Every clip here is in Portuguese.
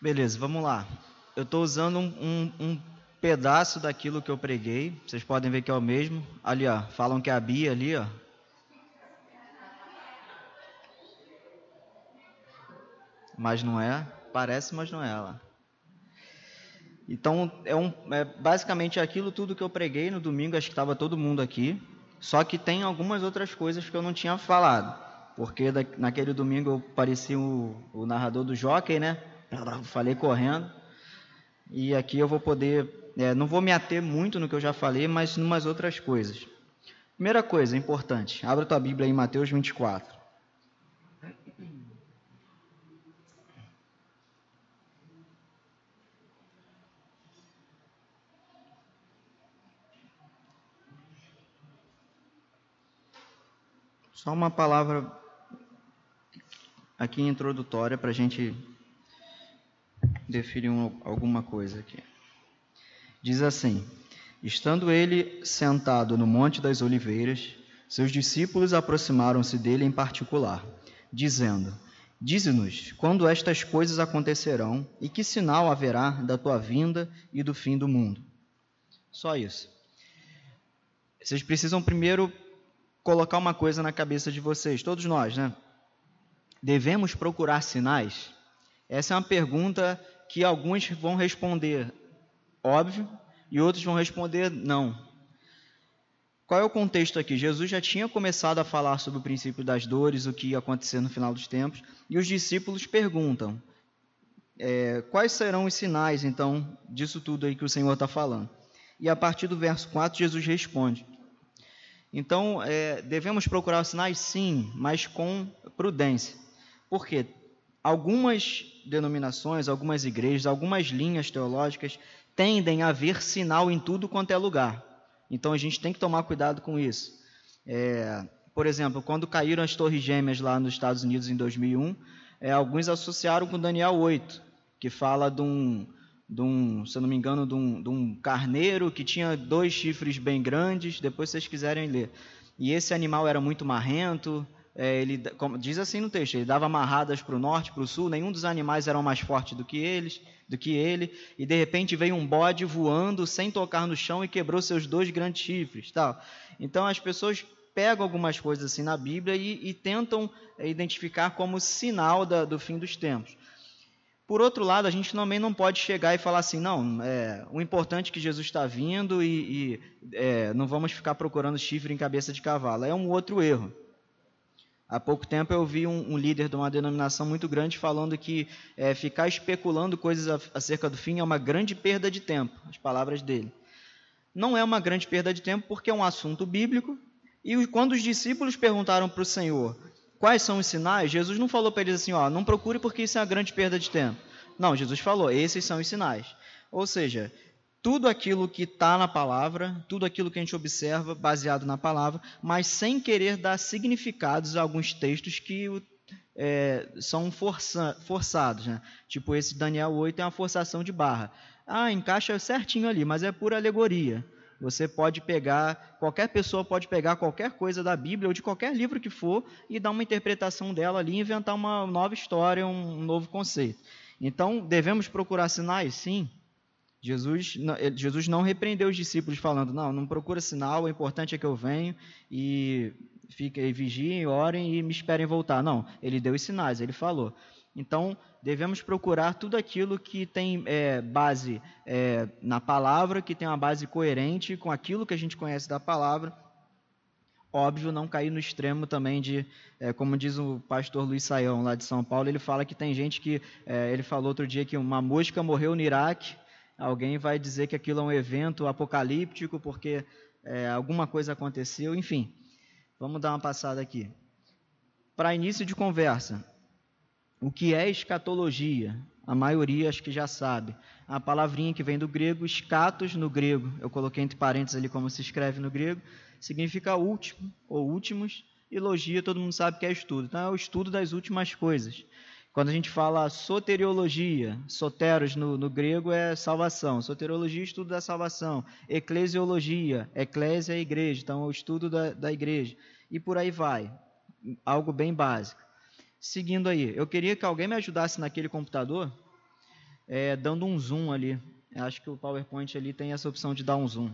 Beleza, vamos lá. Eu estou usando um, um, um, pedaço daquilo que eu preguei. Vocês podem ver que é o mesmo. Ali, ó. Falam que é a Bia ali, ó. Mas não é. Parece, mas não é ela. Então, é, um, é basicamente aquilo tudo que eu preguei no domingo. Acho que estava todo mundo aqui. Só que tem algumas outras coisas que eu não tinha falado. Porque da, naquele domingo eu parecia o, o narrador do Jockey, né? Falei correndo. E aqui eu vou poder, é, não vou me ater muito no que eu já falei, mas em umas outras coisas. Primeira coisa importante, abra tua Bíblia em Mateus 24. Só uma palavra aqui introdutória para a gente definir um, alguma coisa aqui. Diz assim: Estando ele sentado no Monte das Oliveiras, seus discípulos aproximaram-se dele em particular, dizendo: Dize-nos quando estas coisas acontecerão e que sinal haverá da tua vinda e do fim do mundo. Só isso. Vocês precisam primeiro colocar uma coisa na cabeça de vocês, todos nós, né? Devemos procurar sinais? Essa é uma pergunta que alguns vão responder óbvio e outros vão responder não. Qual é o contexto aqui? Jesus já tinha começado a falar sobre o princípio das dores, o que ia acontecer no final dos tempos, e os discípulos perguntam: é, quais serão os sinais, então, disso tudo aí que o Senhor está falando? E a partir do verso 4, Jesus responde. Então, é, devemos procurar sinais? Sim, mas com prudência. Por quê? Algumas denominações, algumas igrejas, algumas linhas teológicas tendem a ver sinal em tudo quanto é lugar. Então a gente tem que tomar cuidado com isso. É, por exemplo, quando caíram as Torres Gêmeas lá nos Estados Unidos em 2001, é, alguns associaram com Daniel 8, que fala de um, de um se eu não me engano, de um, de um carneiro que tinha dois chifres bem grandes. Depois, se vocês quiserem ler. E esse animal era muito marrento, é, ele como, diz assim no texto, ele dava amarradas para o norte, para o sul, nenhum dos animais era mais forte do que eles, do que ele, e de repente veio um bode voando sem tocar no chão e quebrou seus dois grandes chifres, tal. Então as pessoas pegam algumas coisas assim na Bíblia e, e tentam é, identificar como sinal da, do fim dos tempos. Por outro lado, a gente também não pode chegar e falar assim, não, é, o importante é que Jesus está vindo e, e é, não vamos ficar procurando chifre em cabeça de cavalo. É um outro erro. Há pouco tempo eu vi um, um, líder de uma denominação muito grande falando que é, ficar especulando coisas acerca do fim é uma grande perda de tempo, as palavras dele. Não é uma grande perda de tempo porque é um assunto bíblico, e quando os discípulos perguntaram para o Senhor quais são os sinais, Jesus não falou para eles assim, ó, não procure porque isso é uma grande perda de tempo. Não, Jesus falou, esses são os sinais. Ou seja, tudo aquilo que está na palavra, tudo aquilo que a gente observa baseado na palavra, mas sem querer dar significados a alguns textos que é, são força, forçados. Né? Tipo esse Daniel 8 é uma forçação de barra. Ah, encaixa certinho ali, mas é pura alegoria. Você pode pegar, qualquer pessoa pode pegar qualquer coisa da Bíblia ou de qualquer livro que for e dar uma interpretação dela ali, inventar uma nova história, um novo conceito. Então, devemos procurar sinais? Sim. Jesus, Jesus não repreendeu os discípulos falando, não, não procura sinal, o importante é que eu venho e fiquem, vigiem, orem e me esperem voltar. Não, ele deu os sinais, ele falou. Então, devemos procurar tudo aquilo que tem é, base é, na palavra, que tem uma base coerente com aquilo que a gente conhece da palavra. Óbvio, não cair no extremo também de, é, como diz o pastor Luiz Saião, lá de São Paulo, ele fala que tem gente que, ele falou outro dia que uma mosca morreu no Iraque, Alguém vai dizer que aquilo é um evento apocalíptico porque é, alguma coisa aconteceu. Enfim, vamos dar uma passada aqui. Para início de conversa, o que é escatologia? A maioria acho que já sabe. A palavrinha que vem do grego, escatos no grego, eu coloquei entre parênteses ali como se escreve no grego, significa último ou últimos, e logia todo mundo sabe que é estudo. Então é o estudo das últimas coisas. Quando a gente fala soteriologia, soteros no, no grego é salvação, soteriologia, estudo da salvação, eclesiologia, eclésia é igreja, então é o estudo da, da igreja, e por aí vai, algo bem básico. Seguindo aí, eu queria que alguém me ajudasse naquele computador, é, dando um zoom ali. Eu acho que o PowerPoint ali tem essa opção de dar um zoom.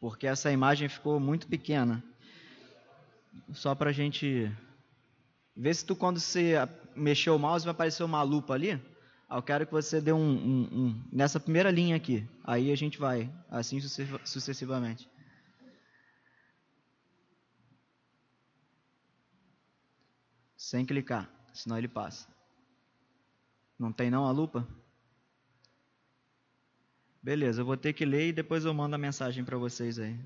Porque essa imagem ficou muito pequena. Só para a gente ver se tu, quando você mexer o mouse, vai aparecer uma lupa ali. Eu quero que você dê um, um, um nessa primeira linha aqui. Aí a gente vai, assim sucessivamente. Sem clicar, senão ele passa. Não tem não a lupa? Beleza, eu vou ter que ler e depois eu mando a mensagem para vocês aí.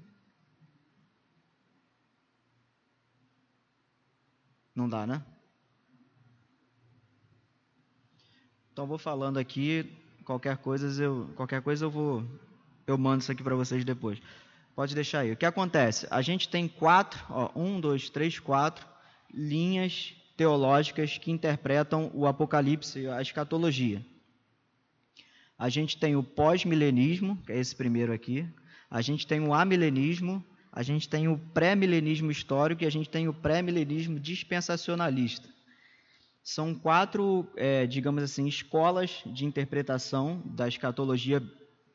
Não dá, né? Então vou falando aqui, qualquer coisa eu, qualquer coisa eu vou eu mando isso aqui para vocês depois. Pode deixar aí. O que acontece? A gente tem quatro, ó, um, dois, três, quatro linhas teológicas que interpretam o Apocalipse, a escatologia. A gente tem o pós-milenismo, que é esse primeiro aqui. A gente tem o amilenismo, a gente tem o pré-milenismo histórico e a gente tem o pré-milenismo dispensacionalista. São quatro, é, digamos assim, escolas de interpretação da escatologia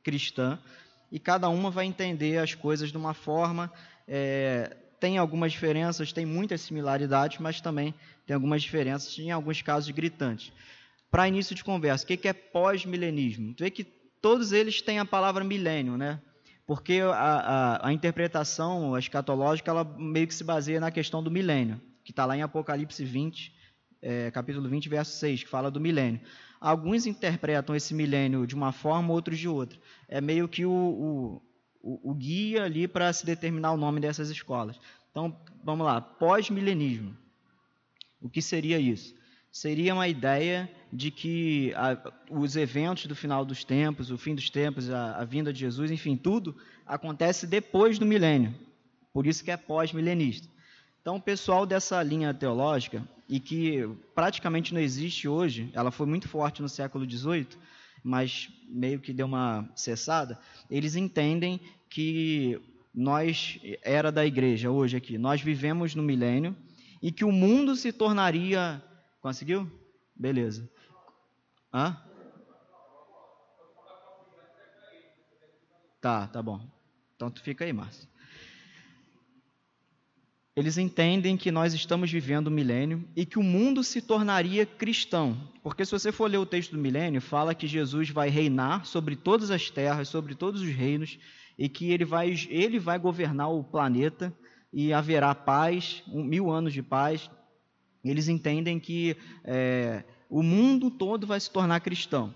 cristã e cada uma vai entender as coisas de uma forma. É, tem algumas diferenças, tem muitas similaridades, mas também tem algumas diferenças, em alguns casos gritantes. Para início de conversa, o que é pós-milenismo? Tu vê que todos eles têm a palavra milênio, né? Porque a, a, a interpretação escatológica ela meio que se baseia na questão do milênio, que está lá em Apocalipse 20, é, capítulo 20, verso 6, que fala do milênio. Alguns interpretam esse milênio de uma forma, outros de outra. É meio que o, o o, guia ali para se determinar o nome dessas escolas. Então, vamos lá, pós-milenismo. O que seria isso? Seria uma ideia de que a, os eventos do final dos tempos, o fim dos tempos, a, a vinda de Jesus, enfim, tudo acontece depois do milênio. Por isso que é pós-milenista. Então, o pessoal dessa linha teológica, e que praticamente não existe hoje, ela foi muito forte no século XVIII, mas meio que deu uma cessada, eles entendem que nós, era da igreja hoje aqui, nós vivemos no milênio e que o mundo se tornaria. Conseguiu? Beleza. Hã? Tá, tá bom. Então tu fica aí, Márcio eles entendem que nós estamos vivendo o milênio e que o mundo se tornaria cristão. Porque se você for ler o texto do milênio, fala que Jesus vai reinar sobre todas as terras, sobre todos os reinos, e que ele vai, ele vai governar o planeta e haverá paz, um, mil anos de paz. Eles entendem que é, o mundo todo vai se tornar cristão.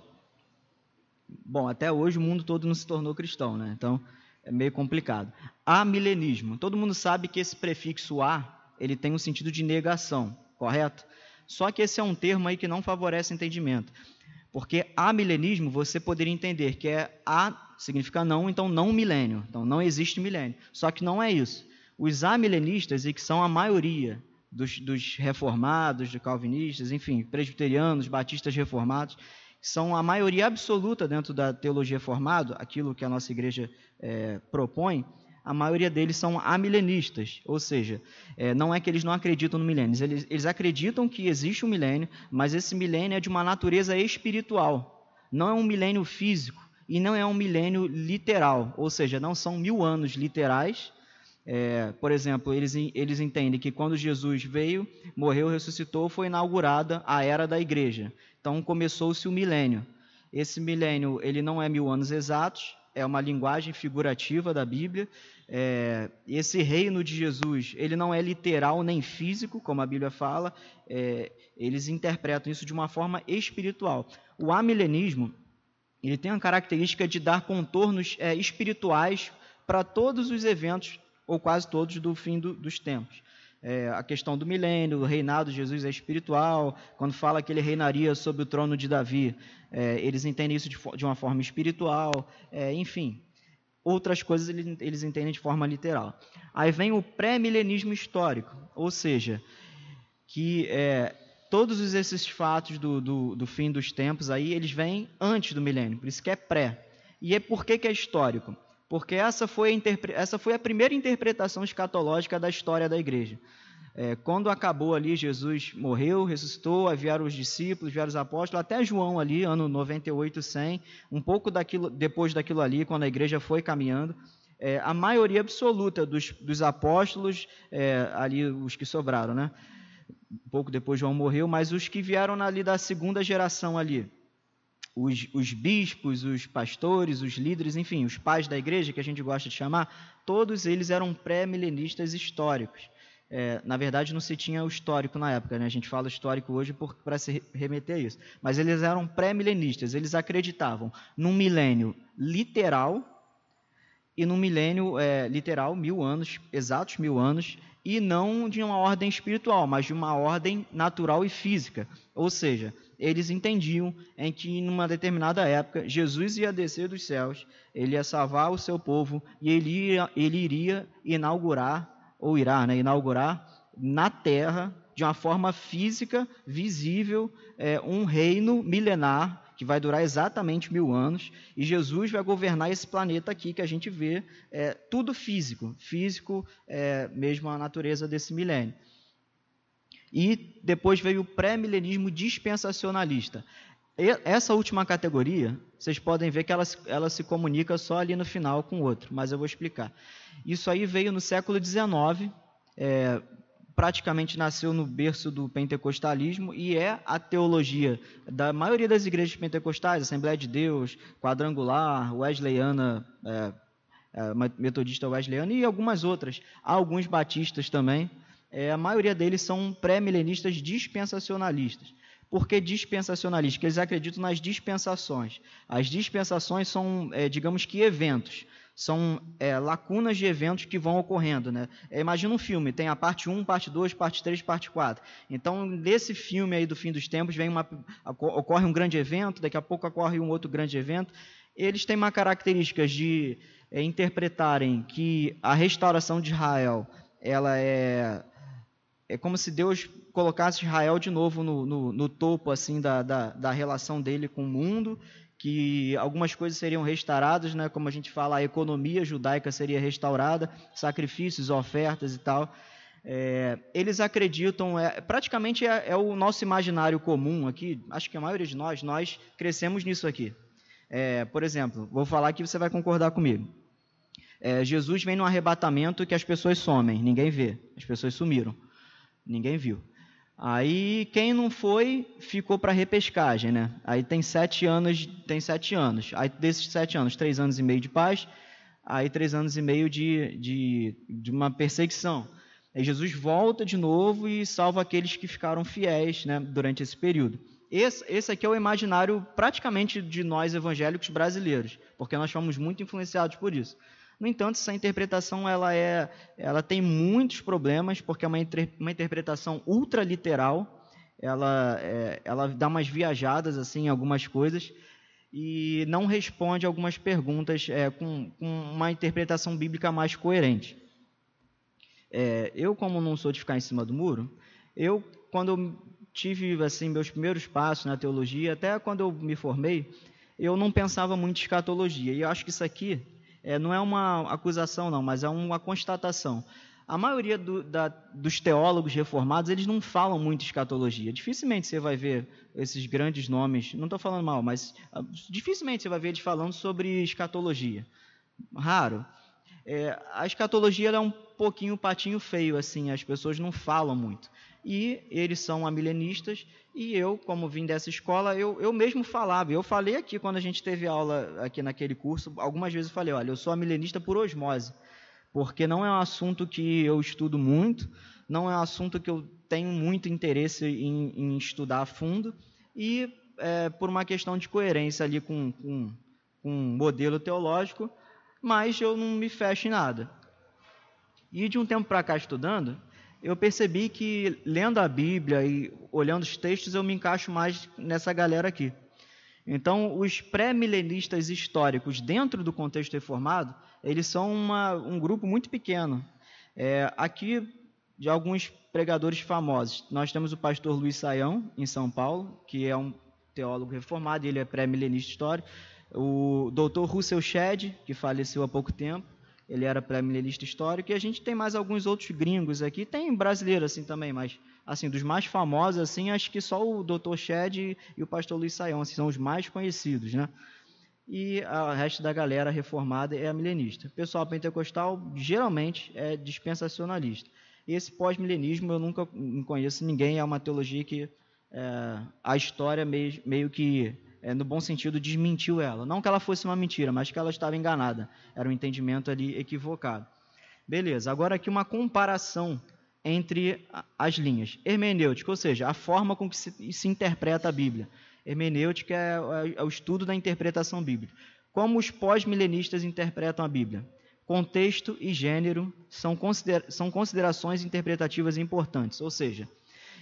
Bom, até hoje o mundo todo não se tornou cristão, né? Então, é meio complicado. Amilenismo. Todo mundo sabe que esse prefixo a ele tem um sentido de negação, correto? Só que esse é um termo aí que não favorece entendimento. Porque amilenismo você poderia entender que é a significa não, então não milênio. Então não existe milênio. Só que não é isso. Os amilenistas, e que são a maioria dos, dos reformados, dos calvinistas, enfim, presbiterianos, batistas reformados, são a maioria absoluta dentro da teologia formada, aquilo que a nossa igreja é, propõe, a maioria deles são amilenistas, ou seja, é, não é que eles não acreditam no milênio, eles, eles acreditam que existe um milênio, mas esse milênio é de uma natureza espiritual, não é um milênio físico e não é um milênio literal, ou seja, não são mil anos literais, é, por exemplo, eles, eles entendem que quando Jesus veio, morreu, ressuscitou, foi inaugurada a era da igreja. Então começou-se o milênio. Esse milênio ele não é mil anos exatos, é uma linguagem figurativa da Bíblia. É, esse reino de Jesus ele não é literal nem físico, como a Bíblia fala. É, eles interpretam isso de uma forma espiritual. O amilenismo ele tem a característica de dar contornos é, espirituais para todos os eventos ou quase todos do fim do, dos tempos. É, a questão do milênio, o reinado de Jesus é espiritual. Quando fala que ele reinaria sobre o trono de Davi, é, eles entendem isso de, de uma forma espiritual. É, enfim, outras coisas eles, eles entendem de forma literal. Aí vem o pré-milenismo histórico, ou seja, que é, todos esses fatos do, do, do, fim dos tempos aí, eles vêm antes do milênio, por isso que é pré. E é por que, que é histórico? Porque essa foi, essa foi a primeira interpretação escatológica da história da igreja. É, quando acabou ali, Jesus morreu, ressuscitou, vieram os discípulos, vieram os apóstolos, até João ali, ano 98, 100, um pouco daquilo, depois daquilo ali, quando a igreja foi caminhando, é, a maioria absoluta dos, dos apóstolos, é, ali os que sobraram, né? Um pouco depois João morreu, mas os que vieram ali da segunda geração ali, os, os, bispos, os pastores, os líderes, enfim, os pais da igreja, que a gente gosta de chamar, todos eles eram pré-milenistas históricos. É, na verdade, não se tinha o histórico na época, né? a gente fala histórico hoje para se remeter a isso. Mas eles eram pré-milenistas, eles acreditavam num milênio literal e num milênio é, literal, mil anos, exatos mil anos, e não de uma ordem espiritual, mas de uma ordem natural e física. Ou seja, eles entendiam em que, numa determinada época, Jesus ia descer dos céus, ele ia salvar o seu povo e ele, ia, ele iria inaugurar ou irá né, inaugurar na terra, de uma forma física, visível, é, um reino milenar que vai durar exatamente mil anos, e Jesus vai governar esse planeta aqui que a gente vê, é, tudo físico, físico é, mesmo a natureza desse milênio. E depois veio o pré-milenismo dispensacionalista. Essa última categoria, vocês podem ver que ela, ela se comunica só ali no final com o outro, mas eu vou explicar. Isso aí veio no século XIX, é, praticamente nasceu no berço do pentecostalismo e é a teologia da maioria das igrejas pentecostais, Assembleia de Deus, Quadrangular, Wesleyana, é, é, Metodista Wesleyana e algumas outras. Há alguns batistas também. É, a maioria deles são pré-milenistas dispensacionalistas. Por que dispensacionalistas? Porque eles acreditam nas dispensações. As dispensações são, é, digamos que, eventos são é, lacunas de eventos que vão ocorrendo. Né? É, imagina um filme, tem a parte 1, parte 2, parte 3, parte 4. Então, nesse filme aí do fim dos tempos, vem uma, ocorre um grande evento, daqui a pouco ocorre um outro grande evento. Eles têm uma característica de é, interpretarem que a restauração de Israel ela é, é como se Deus colocasse Israel de novo no, no, no topo assim da, da, da relação dele com o mundo que algumas coisas seriam restauradas, né? como a gente fala, a economia judaica seria restaurada, sacrifícios, ofertas e tal. É, eles acreditam, é, praticamente é, é, o nosso imaginário comum aqui, acho que a maioria de nós, nós crescemos nisso aqui. É, por exemplo, vou falar que você vai concordar comigo. É, Jesus vem num arrebatamento que as pessoas somem, ninguém vê, as pessoas sumiram, ninguém viu. Aí quem não foi ficou para repescagem, né? Aí tem sete anos, tem sete anos. Aí desses sete anos, três anos e meio de paz, aí três anos e meio de, de, de uma perseguição. Aí Jesus volta de novo e salva aqueles que ficaram fiéis, né? Durante esse período. Esse, esse aqui é o imaginário praticamente de nós evangélicos brasileiros, porque nós fomos muito influenciados por isso. No entanto, essa interpretação ela, é, ela tem muitos problemas, porque é uma, uma interpretação ultraliteral, ela, é, ela dá umas viajadas assim, em algumas coisas, e não responde algumas perguntas é, com, com, uma interpretação bíblica mais coerente. É, eu, como não sou de ficar em cima do muro, eu, quando eu tive assim meus primeiros passos na teologia, até quando eu me formei, eu não pensava muito em escatologia. E eu acho que isso aqui é, não é uma acusação, não, mas é uma constatação. A maioria do, da, dos teólogos reformados, eles não falam muito escatologia. Dificilmente você vai ver esses grandes nomes, não estou falando mal, mas uh, dificilmente você vai ver eles falando sobre escatologia. Raro. É, a escatologia é um pouquinho patinho feio, assim, as pessoas não falam muito e eles são amilenistas, e eu, como vim dessa escola, eu, eu mesmo falava, eu falei aqui quando a gente teve aula aqui naquele curso, algumas vezes eu falei, olha, eu sou amilenista por osmose, porque não é um assunto que eu estudo muito, não é um assunto que eu tenho muito interesse em, em estudar a fundo, e é, por uma questão de coerência ali com, com, com um modelo teológico, mas eu não me fecho em nada. E de um tempo para cá estudando, eu percebi que lendo a Bíblia e olhando os textos eu me encaixo mais nessa galera aqui. Então, os pré-milenistas históricos dentro do contexto reformado, eles são uma, um grupo muito pequeno. É, aqui, de alguns pregadores famosos, nós temos o pastor Luiz Saião, em São Paulo, que é um teólogo reformado, ele é pré-milenista histórico. O doutor Russell Shedd, que faleceu há pouco tempo, ele era pré-milenista histórico, e a gente tem mais alguns outros gringos aqui, tem brasileiro assim também, mas assim, dos mais famosos, assim, acho que só o Dr. Shed e o pastor Luiz Saião assim, são os mais conhecidos, né? E o resto da galera reformada é milenista. O pessoal pentecostal geralmente é dispensacionalista. Esse pós-milenismo eu nunca conheço ninguém, é uma teologia que é, a história meio, meio que é, no bom sentido, desmentiu ela. Não que ela fosse uma mentira, mas que ela estava enganada. Era um entendimento ali equivocado. Beleza, agora aqui uma comparação entre as linhas. Hermenêutica, ou seja, a forma com que se, se interpreta a Bíblia. Hermenêutica é, é, é o estudo da interpretação bíblica. Como os pós-milenistas interpretam a Bíblia? Contexto e gênero são, são considerações interpretativas importantes, ou seja,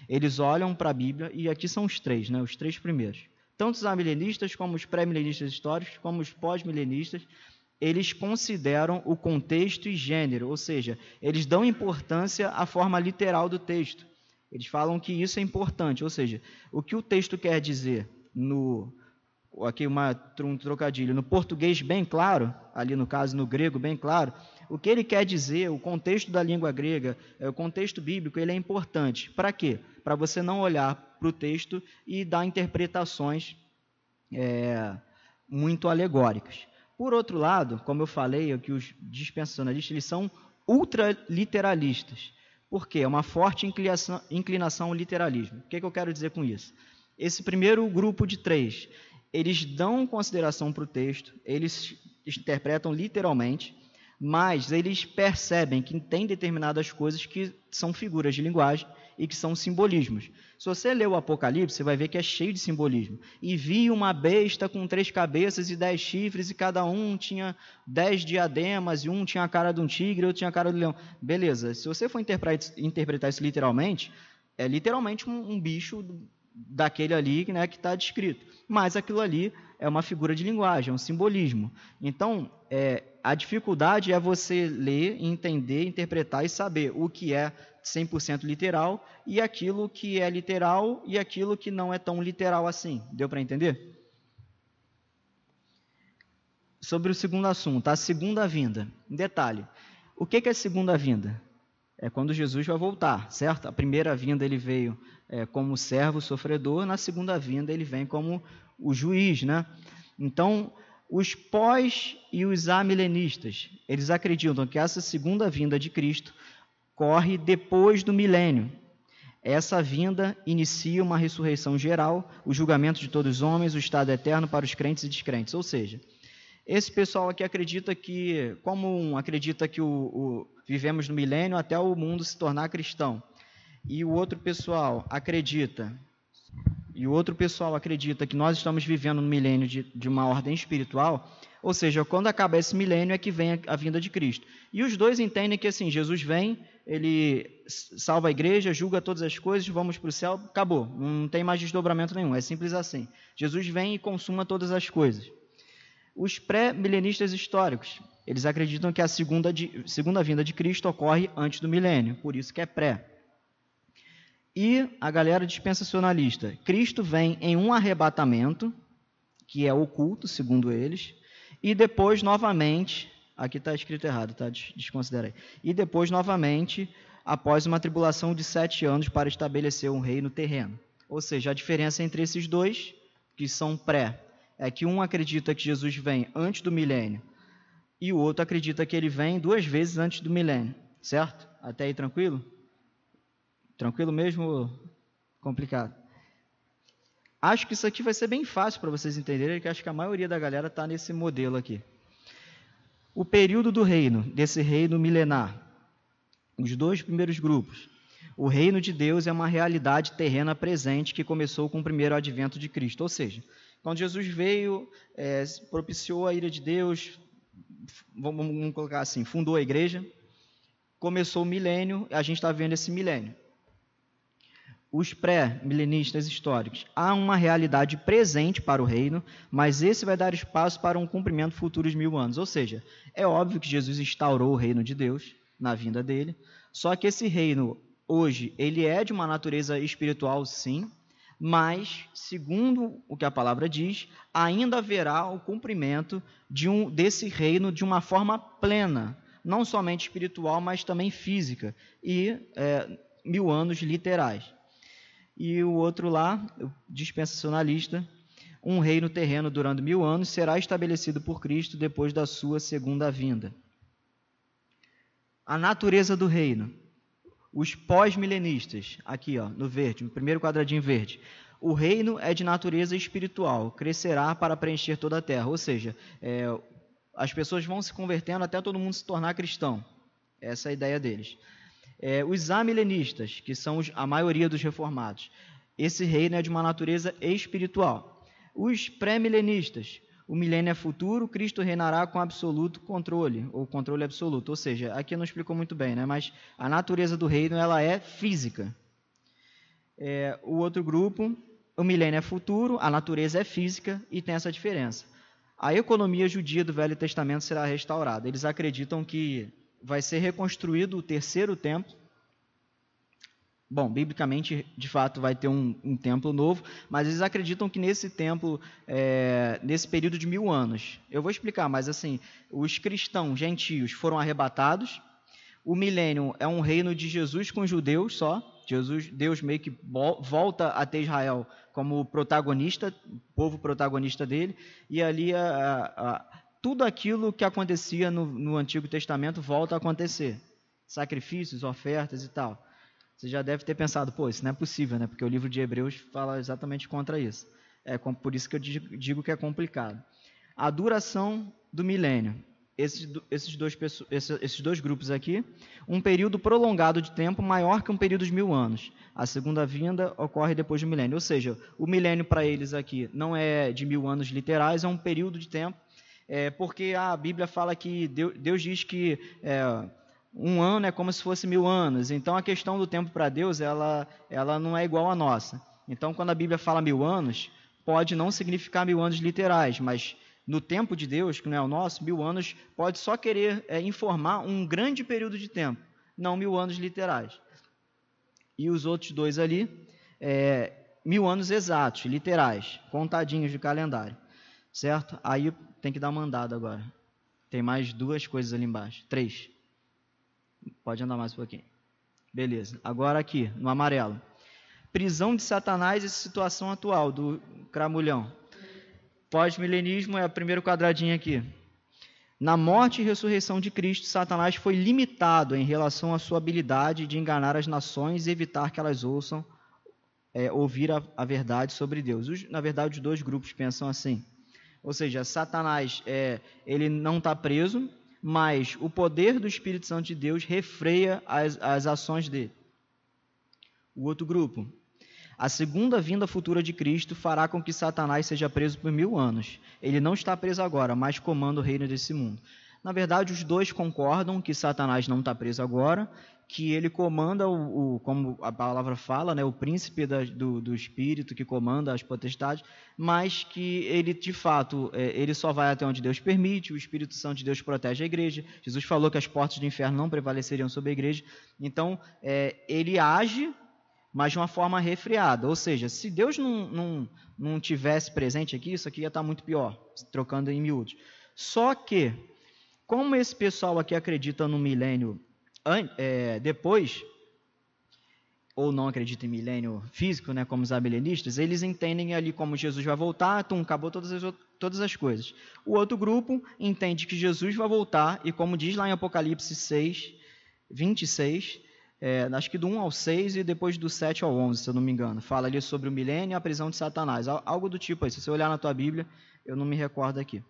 eles olham para a Bíblia, e aqui são os três, né, os três primeiros tanto os amilenistas como os pré-milenistas históricos, como os pós-milenistas, eles consideram o contexto e gênero, ou seja, eles dão importância à forma literal do texto. Eles falam que isso é importante, ou seja, o que o texto quer dizer no aqui uma, um trocadilho no português bem claro, ali no caso no grego bem claro, o que ele quer dizer, o contexto da língua grega, é, o contexto bíblico, ele é importante. Para quê? Para você não olhar para o texto e dar interpretações é, muito alegóricas. Por outro lado, como eu falei, é que os dispensacionalistas eles são ultraliteralistas. Por quê? É uma forte inclinação, inclinação ao literalismo. O que, é que eu quero dizer com isso? Esse primeiro grupo de três, eles dão consideração para o texto, eles interpretam literalmente, mas eles percebem que tem determinadas coisas que são figuras de linguagem e que são simbolismos. Se você ler o Apocalipse, você vai ver que é cheio de simbolismo. E vi uma besta com três cabeças e dez chifres, e cada um tinha dez diademas, e um tinha a cara de um tigre, outro tinha a cara do leão. Beleza, se você for interpretar isso literalmente, é literalmente um, um bicho daquele ali né, que está descrito. Mas aquilo ali é uma figura de linguagem, é um simbolismo. Então, é, a dificuldade é você ler, entender, interpretar e saber o que é 100% literal e aquilo que é literal e aquilo que não é tão literal assim. Deu para entender? Sobre o segundo assunto, a segunda vinda. Detalhe: o que é segunda vinda? É quando Jesus vai voltar, certo? A primeira vinda ele veio é, como servo sofredor, na segunda vinda ele vem como o juiz, né? Então, os pós e os amilenistas, eles acreditam que essa segunda vinda de Cristo corre depois do milênio. Essa vinda inicia uma ressurreição geral, o julgamento de todos os homens, o estado eterno para os crentes e descrentes. Ou seja, esse pessoal aqui acredita que, como um acredita que o, o, vivemos no milênio até o mundo se tornar cristão, e o outro pessoal acredita e o outro pessoal acredita que nós estamos vivendo no milênio de, de uma ordem espiritual, ou seja, quando acaba esse milênio é que vem a, a, vinda de Cristo. E os dois entendem que assim, Jesus vem, ele salva a igreja, julga todas as coisas, vamos para o céu, acabou. Não tem mais desdobramento nenhum, é simples assim. Jesus vem e consuma todas as coisas. Os pré-milenistas históricos, eles acreditam que a segunda, de, segunda vinda de Cristo ocorre antes do milênio, por isso que é pré. E a galera dispensacionalista, Cristo vem em um arrebatamento, que é oculto, segundo eles, e depois novamente, aqui está escrito errado, tá? Desconsidera aí. E depois novamente, após uma tribulação de sete anos para estabelecer um reino terreno. Ou seja, a diferença entre esses dois, que são pré, é que um acredita que Jesus vem antes do milênio e o outro acredita que ele vem duas vezes antes do milênio, certo? Até aí tranquilo? Tranquilo mesmo? Complicado. Acho que isso aqui vai ser bem fácil para vocês entenderem, que acho que a maioria da galera está nesse modelo aqui. O período do reino, desse reino milenar. Os dois primeiros grupos. O reino de Deus é uma realidade terrena presente que começou com o primeiro advento de Cristo. Ou seja, quando Jesus veio, é, propiciou a ira de Deus, vamos, colocar assim, fundou a igreja, começou o milênio, a gente está vendo esse milênio os pré-milenistas históricos. Há uma realidade presente para o reino, mas esse vai dar espaço para um cumprimento futuro de mil anos. Ou seja, é óbvio que Jesus instaurou o reino de Deus na vinda dele, só que esse reino, hoje, ele é de uma natureza espiritual, sim, mas, segundo o que a palavra diz, ainda haverá o cumprimento de um, desse reino de uma forma plena, não somente espiritual, mas também física, e é, mil anos literais. E o outro lá, dispensacionalista, um reino terreno durando mil anos será estabelecido por Cristo depois da sua segunda vinda. A natureza do reino. Os pós-milenistas, aqui ó, no verde, no primeiro quadradinho verde. O reino é de natureza espiritual, crescerá para preencher toda a terra. Ou seja, é, as pessoas vão se convertendo até todo mundo se tornar cristão. Essa é a ideia deles. É, os amilenistas, que são os, a maioria dos reformados, esse reino é de uma natureza espiritual. Os pré-milenistas, o milênio é futuro, Cristo reinará com absoluto controle, ou controle absoluto. Ou seja, aqui não explicou muito bem, né? mas a natureza do reino ela é física. É, o outro grupo, o milênio é futuro, a natureza é física e tem essa diferença. A economia judia do Velho Testamento será restaurada. Eles acreditam que vai ser reconstruído o terceiro templo. Bom, biblicamente, de fato, vai ter um, um templo novo, mas eles acreditam que nesse templo, é, nesse período de mil anos, eu vou explicar, mas assim, os cristãos gentios foram arrebatados, o milênio é um reino de Jesus com os judeus só, Jesus, Deus meio que volta a ter Israel como protagonista, povo protagonista dele, e ali a, a, tudo aquilo que acontecia no, no Antigo Testamento volta a acontecer. Sacrifícios, ofertas e tal. Você já deve ter pensado, pô, isso não é possível, né? Porque o livro de Hebreus fala exatamente contra isso. É por isso que eu digo que é complicado. A duração do milênio esses, esses, dois, esses dois grupos aqui, um período prolongado de tempo maior que um período de mil anos. A segunda vinda ocorre depois do milênio. Ou seja, o milênio para eles aqui não é de mil anos literais, é um período de tempo, é, porque a Bíblia fala que Deus, Deus diz que é, um ano é como se fosse mil anos. Então a questão do tempo para Deus ela, ela não é igual à nossa. Então quando a Bíblia fala mil anos, pode não significar mil anos literais, mas no tempo de Deus, que não é o nosso, mil anos pode só querer é, informar um grande período de tempo, não mil anos literais. E os outros dois ali, é, mil anos exatos, literais, contadinhos de calendário, certo? Aí tem que dar uma andada agora. Tem mais duas coisas ali embaixo, três. Pode andar mais um pouquinho. Beleza. Agora aqui, no amarelo. Prisão de Satanás e situação atual do cramulhão. Pós-milenismo é o primeiro quadradinho aqui. Na morte e ressurreição de Cristo, Satanás foi limitado em relação à sua habilidade de enganar as nações e evitar que elas ouçam é, ouvir a, a, verdade sobre Deus. Os, na verdade, os dois grupos pensam assim. Ou seja, Satanás é, ele não está preso, mas o poder do Espírito Santo de Deus refreia as, as ações dele. O outro grupo, a segunda vinda futura de Cristo fará com que Satanás seja preso por mil anos. Ele não está preso agora, mas comanda o reino desse mundo. Na verdade, os dois concordam que Satanás não está preso agora, que ele comanda o, o como a palavra fala, né, o príncipe da, do, do, espírito que comanda as potestades, mas que ele de fato é, ele só vai até onde Deus permite. O Espírito Santo de Deus protege a igreja. Jesus falou que as portas do inferno não prevaleceriam sobre a igreja. Então é, ele age mas de uma forma refriada. Ou seja, se Deus não, não, não tivesse presente aqui, isso aqui ia estar muito pior, trocando em miúdos. Só que, como esse pessoal aqui acredita no milênio é, depois, ou não acredita em milênio físico, né, como os amilenistas, eles entendem ali como Jesus vai voltar, tum, acabou todas as, todas as coisas. O outro grupo entende que Jesus vai voltar, e como diz lá em Apocalipse 6, 26, é, acho que do 1 ao 6 e depois do 7 ao 11, se eu não me engano. Fala ali sobre o milênio e a prisão de Satanás. Algo do tipo aí. Se você olhar na tua Bíblia, eu não me recordo aqui.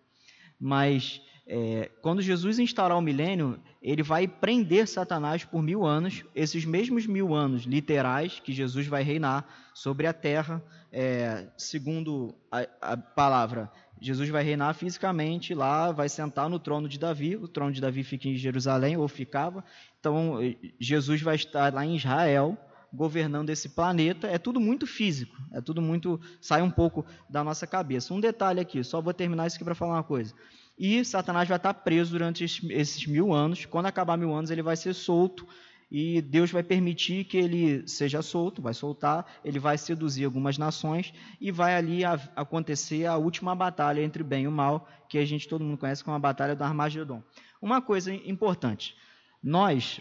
Mas é, quando Jesus instaurar o milênio, ele vai prender Satanás por mil anos, esses mesmos mil anos literais que Jesus vai reinar sobre a terra, é, segundo a, a palavra Jesus vai reinar fisicamente lá, vai sentar no trono de Davi. O trono de Davi fica em Jerusalém, ou ficava. Então, Jesus vai estar lá em Israel, governando esse planeta. É tudo muito físico, é tudo muito. sai um pouco da nossa cabeça. Um detalhe aqui, só vou terminar isso aqui para falar uma coisa. E Satanás vai estar preso durante esses mil anos. Quando acabar mil anos, ele vai ser solto. E Deus vai permitir que ele seja solto, vai soltar, ele vai seduzir algumas nações. E vai ali acontecer a última batalha entre bem e mal, que a gente todo mundo conhece como a batalha do Armagedon. Uma coisa importante, nós,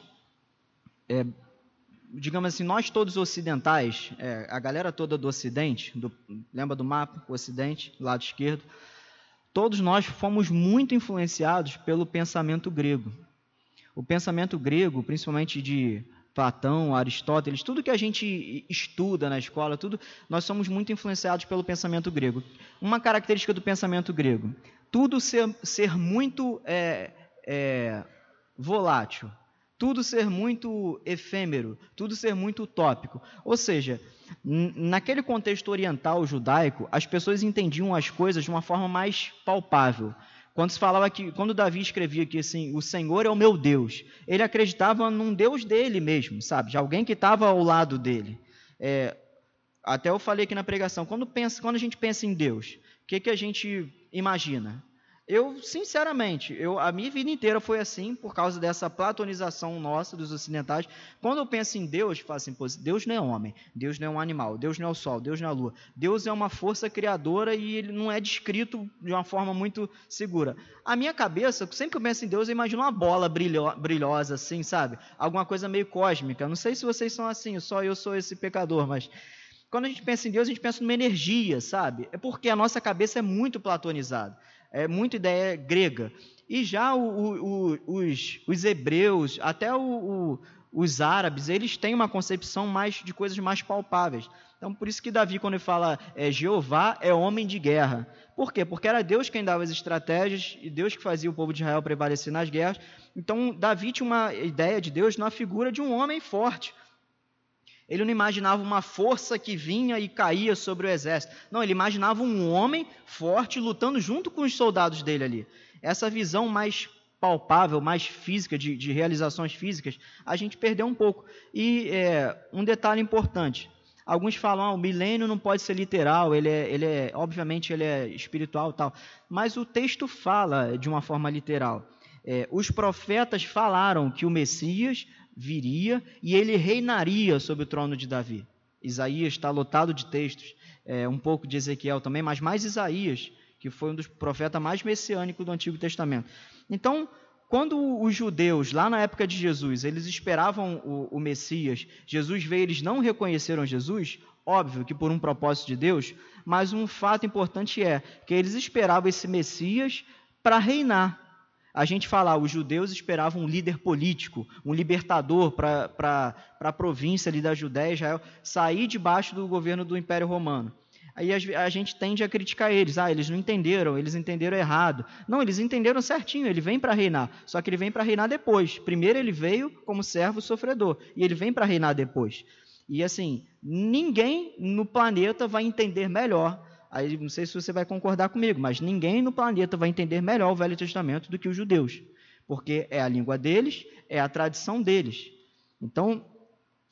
é, digamos assim, nós todos ocidentais, é, a galera toda do Ocidente, do, lembra do mapa, o Ocidente, lado esquerdo, todos nós fomos muito influenciados pelo pensamento grego. O pensamento grego, principalmente de Platão, Aristóteles, tudo que a gente estuda na escola, tudo, nós somos muito influenciados pelo pensamento grego. Uma característica do pensamento grego: tudo ser, ser muito é, é, volátil, tudo ser muito efêmero, tudo ser muito utópico. Ou seja, naquele contexto oriental judaico, as pessoas entendiam as coisas de uma forma mais palpável. Quando se falava que, quando Davi escrevia que assim, o Senhor é o meu Deus, ele acreditava num Deus dele mesmo, sabe? De alguém que estava ao lado dele. É, até eu falei aqui na pregação, quando, pensa, quando a gente pensa em Deus, o que, que a gente imagina? Eu, sinceramente, eu, a minha vida inteira foi assim, por causa dessa platonização nossa dos ocidentais. Quando eu penso em Deus, eu falo assim, Deus não é homem, Deus não é um animal, Deus não é o sol, Deus não é a lua. Deus é uma força criadora e ele não é descrito de uma forma muito segura. A minha cabeça, sempre que eu penso em Deus, eu imagino uma bola brilho, brilhosa, assim, sabe? Alguma coisa meio cósmica. Não sei se vocês são assim, só eu sou esse pecador, mas quando a gente pensa em Deus, a gente pensa numa energia, sabe? É porque a nossa cabeça é muito platonizada é muito ideia grega. E já o, o, os, os, hebreus, até o, os árabes, eles têm uma concepção mais de coisas mais palpáveis. Então, por isso que Davi, quando ele fala é, Jeová, é homem de guerra. Por quê? Porque era Deus quem dava as estratégias e Deus que fazia o povo de Israel prevalecer nas guerras. Então, Davi tinha uma ideia de Deus na figura de um homem forte, ele não imaginava uma força que vinha e caía sobre o exército. Não, ele imaginava um homem forte lutando junto com os soldados dele ali. Essa visão mais palpável, mais física, de, de realizações físicas, a gente perdeu um pouco. E é, um detalhe importante: alguns falam, ah, o milênio não pode ser literal, ele é, ele é, obviamente, ele é espiritual tal. Mas o texto fala de uma forma literal. É, os profetas falaram que o Messias viria e ele reinaria sobre o trono de Davi. Isaías está lotado de textos, é, um pouco de Ezequiel também, mas mais Isaías, que foi um dos profetas mais messiânicos do Antigo Testamento. Então, quando os judeus, lá na época de Jesus, eles esperavam o, o Messias, Jesus veio, eles não reconheceram Jesus, óbvio que por um propósito de Deus, mas um fato importante é que eles esperavam esse Messias para reinar a gente falar, os judeus esperavam um líder político, um libertador para a província ali da Judéia, Israel, sair debaixo do governo do Império Romano. Aí a gente tende a criticar eles. Ah, eles não entenderam, eles entenderam errado. Não, eles entenderam certinho, ele vem para reinar. Só que ele vem para reinar depois. Primeiro ele veio como servo sofredor, e ele vem para reinar depois. E assim, ninguém no planeta vai entender melhor Aí não sei se você vai concordar comigo, mas ninguém no planeta vai entender melhor o Velho Testamento do que os judeus, porque é a língua deles, é a tradição deles. Então,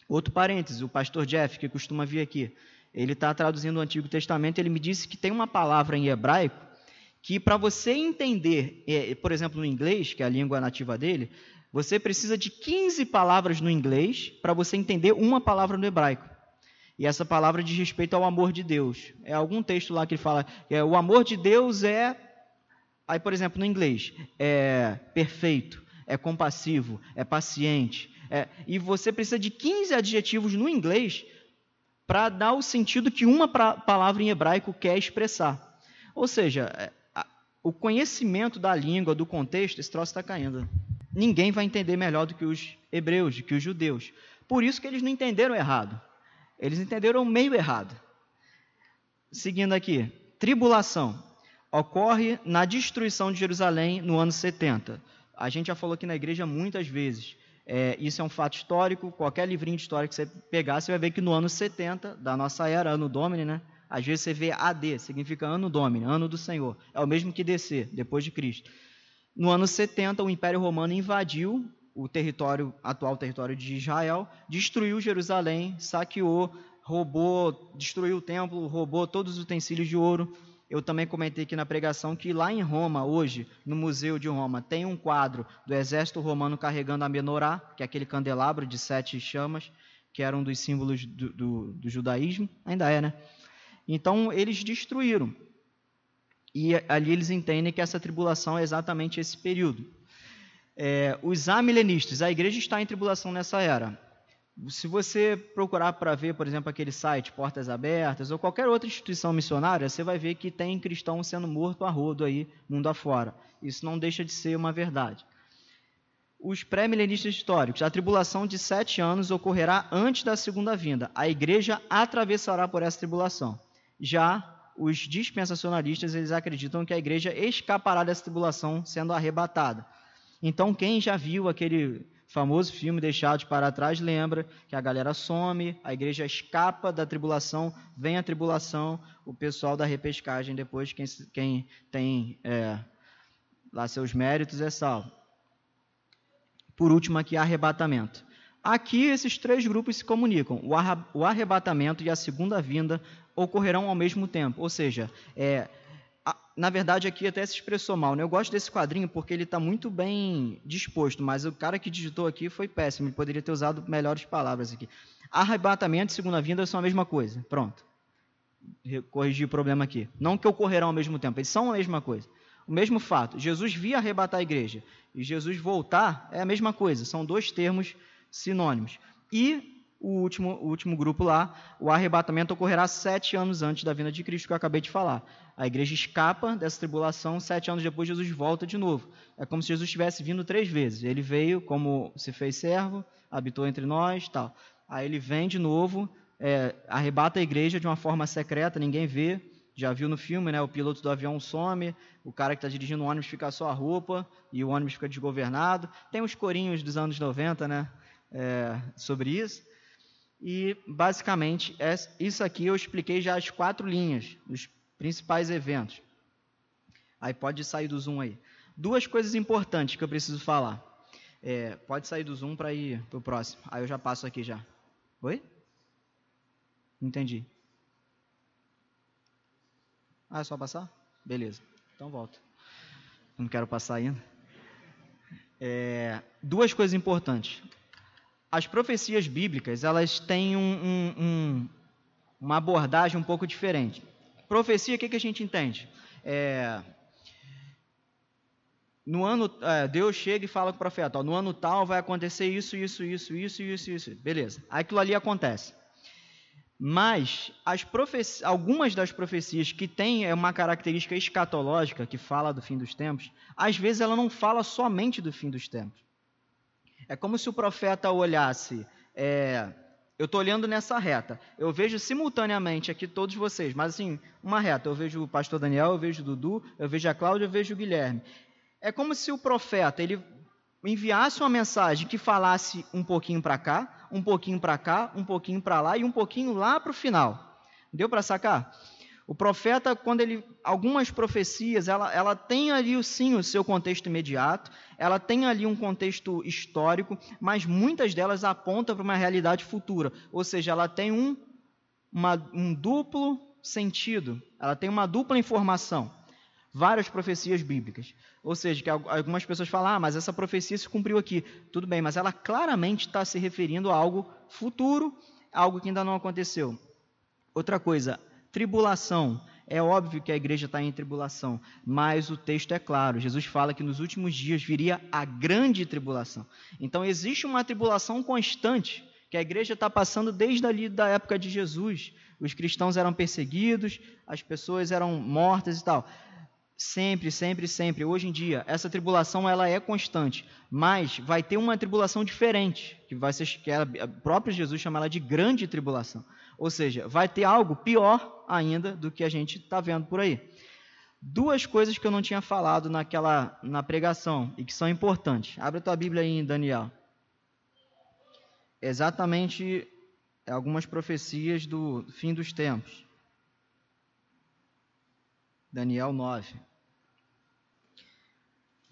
outro parêntese, o pastor Jeff, que costuma vir aqui, ele está traduzindo o Antigo Testamento, ele me disse que tem uma palavra em hebraico que para você entender, é, por exemplo, no inglês, que é a língua nativa dele, você precisa de 15 palavras no inglês para você entender uma palavra no hebraico. E essa palavra diz respeito ao amor de Deus. É algum texto lá que fala é, o amor de Deus é. Aí, por exemplo, no inglês, é perfeito, é compassivo, é paciente. É, e você precisa de 15 adjetivos no inglês para dar o sentido que uma palavra em hebraico quer expressar. Ou seja, é, o conhecimento da língua, do contexto, esse troço está caindo. Ninguém vai entender melhor do que os hebreus, do que os judeus. Por isso que eles não entenderam errado. Eles entenderam meio errado. Seguindo aqui, tribulação ocorre na destruição de Jerusalém no ano 70. A gente já falou aqui na igreja muitas vezes. É, isso é um fato histórico. Qualquer livrinho de história que você pegar, você vai ver que no ano 70 da nossa era, ano Domini, né? Às vezes você vê AD, significa ano Domini, ano do Senhor. É o mesmo que DC, depois de Cristo. No ano 70, o Império Romano invadiu o território, atual território de Israel, destruiu Jerusalém, saqueou, roubou, destruiu o templo, roubou todos os utensílios de ouro. Eu também comentei aqui na pregação que lá em Roma, hoje, no Museu de Roma, tem um quadro do exército romano carregando a menorá, que é aquele candelabro de sete chamas, que era um dos símbolos do, do, do judaísmo. Ainda é, né? Então, eles destruíram. E ali eles entendem que essa tribulação é exatamente esse período. É, os amilenistas, a igreja está em tribulação nessa era. Se você procurar para ver, por exemplo, aquele site Portas Abertas ou qualquer outra instituição missionária, você vai ver que tem cristão sendo morto a rodo aí, mundo afora. Isso não deixa de ser uma verdade. Os pré-milenistas históricos, a tribulação de sete anos ocorrerá antes da segunda vinda. A igreja atravessará por essa tribulação. Já os dispensacionalistas, eles acreditam que a igreja escapará dessa tribulação sendo arrebatada. Então, quem já viu aquele famoso filme Deixados para Trás lembra que a galera some, a igreja escapa da tribulação, vem a tribulação, o pessoal da repescagem depois, quem, quem tem é, lá seus méritos é salvo. Por último aqui, arrebatamento. Aqui esses três grupos se comunicam. O arrebatamento e a segunda vinda ocorrerão ao mesmo tempo. Ou seja, é, na verdade, aqui até se expressou mal. Né? Eu gosto desse quadrinho porque ele está muito bem disposto, mas o cara que digitou aqui foi péssimo. Ele poderia ter usado melhores palavras aqui. Arrebatamento e segunda vinda são a mesma coisa. Pronto. Corrigi o problema aqui. Não que ocorrerão ao mesmo tempo, eles são a mesma coisa. O mesmo fato. Jesus via arrebatar a igreja e Jesus voltar é a mesma coisa. São dois termos sinônimos. E o último, o último grupo lá, o arrebatamento ocorrerá sete anos antes da vinda de Cristo, que eu acabei de falar. A igreja escapa dessa tribulação, sete anos depois Jesus volta de novo. É como se Jesus tivesse vindo três vezes. Ele veio como se fez servo, habitou entre nós, tal. Aí ele vem de novo, é, arrebata a igreja de uma forma secreta, ninguém vê. Já viu no filme, né? O piloto do avião some, o cara que está dirigindo o ônibus fica só a roupa e o ônibus fica desgovernado. Tem os corinhos dos anos 90, né? É, sobre isso. E, basicamente, isso aqui eu expliquei já as quatro linhas, os principais eventos. Aí pode sair do Zoom aí. Duas coisas importantes que eu preciso falar. É, pode sair do Zoom para ir para o próximo. Aí eu já passo aqui já. Oi? Entendi. Ah, é só passar? Beleza. Então volta. Não quero passar ainda. É, duas coisas importantes as profecias bíblicas elas têm um, um, um, uma abordagem um pouco diferente. Profecia, o que, que a gente entende? É, no ano, é, Deus chega e fala com o profeta: ó, no ano tal vai acontecer isso, isso, isso, isso, isso, isso. Beleza. Aquilo ali acontece. Mas algumas das profecias que têm uma característica escatológica, que fala do fim dos tempos, às vezes ela não fala somente do fim dos tempos. É como se o profeta olhasse. É, eu estou olhando nessa reta. Eu vejo simultaneamente aqui todos vocês, mas assim, uma reta. Eu vejo o pastor Daniel, eu vejo o Dudu, eu vejo a Cláudia, eu vejo o Guilherme. É como se o profeta ele enviasse uma mensagem que falasse um pouquinho para cá, um pouquinho para cá, um pouquinho para lá e um pouquinho lá para o final. Deu para sacar? O profeta, quando ele. Algumas profecias, ela, ela tem ali sim o seu contexto imediato, ela tem ali um contexto histórico, mas muitas delas apontam para uma realidade futura. Ou seja, ela tem um, uma, um duplo sentido, ela tem uma dupla informação. Várias profecias bíblicas. Ou seja, que algumas pessoas falam, ah, mas essa profecia se cumpriu aqui. Tudo bem, mas ela claramente está se referindo a algo futuro, algo que ainda não aconteceu. Outra coisa, Tribulação. É óbvio que a igreja está em tribulação, mas o texto é claro. Jesus fala que nos últimos dias viria a grande tribulação. Então existe uma tribulação constante que a igreja está passando desde ali da época de Jesus. Os cristãos eram perseguidos, as pessoas eram mortas e tal. Sempre, sempre, sempre. Hoje em dia, essa tribulação ela é constante, mas vai ter uma tribulação diferente, que vai ser que ela, o próprio Jesus chama ela de grande tribulação. Ou seja, vai ter algo pior ainda do que a gente está vendo por aí. Duas coisas que eu não tinha falado naquela na pregação e que são importantes. Abre a tua Bíblia aí Daniel. Exatamente algumas profecias do fim dos tempos. Daniel 9.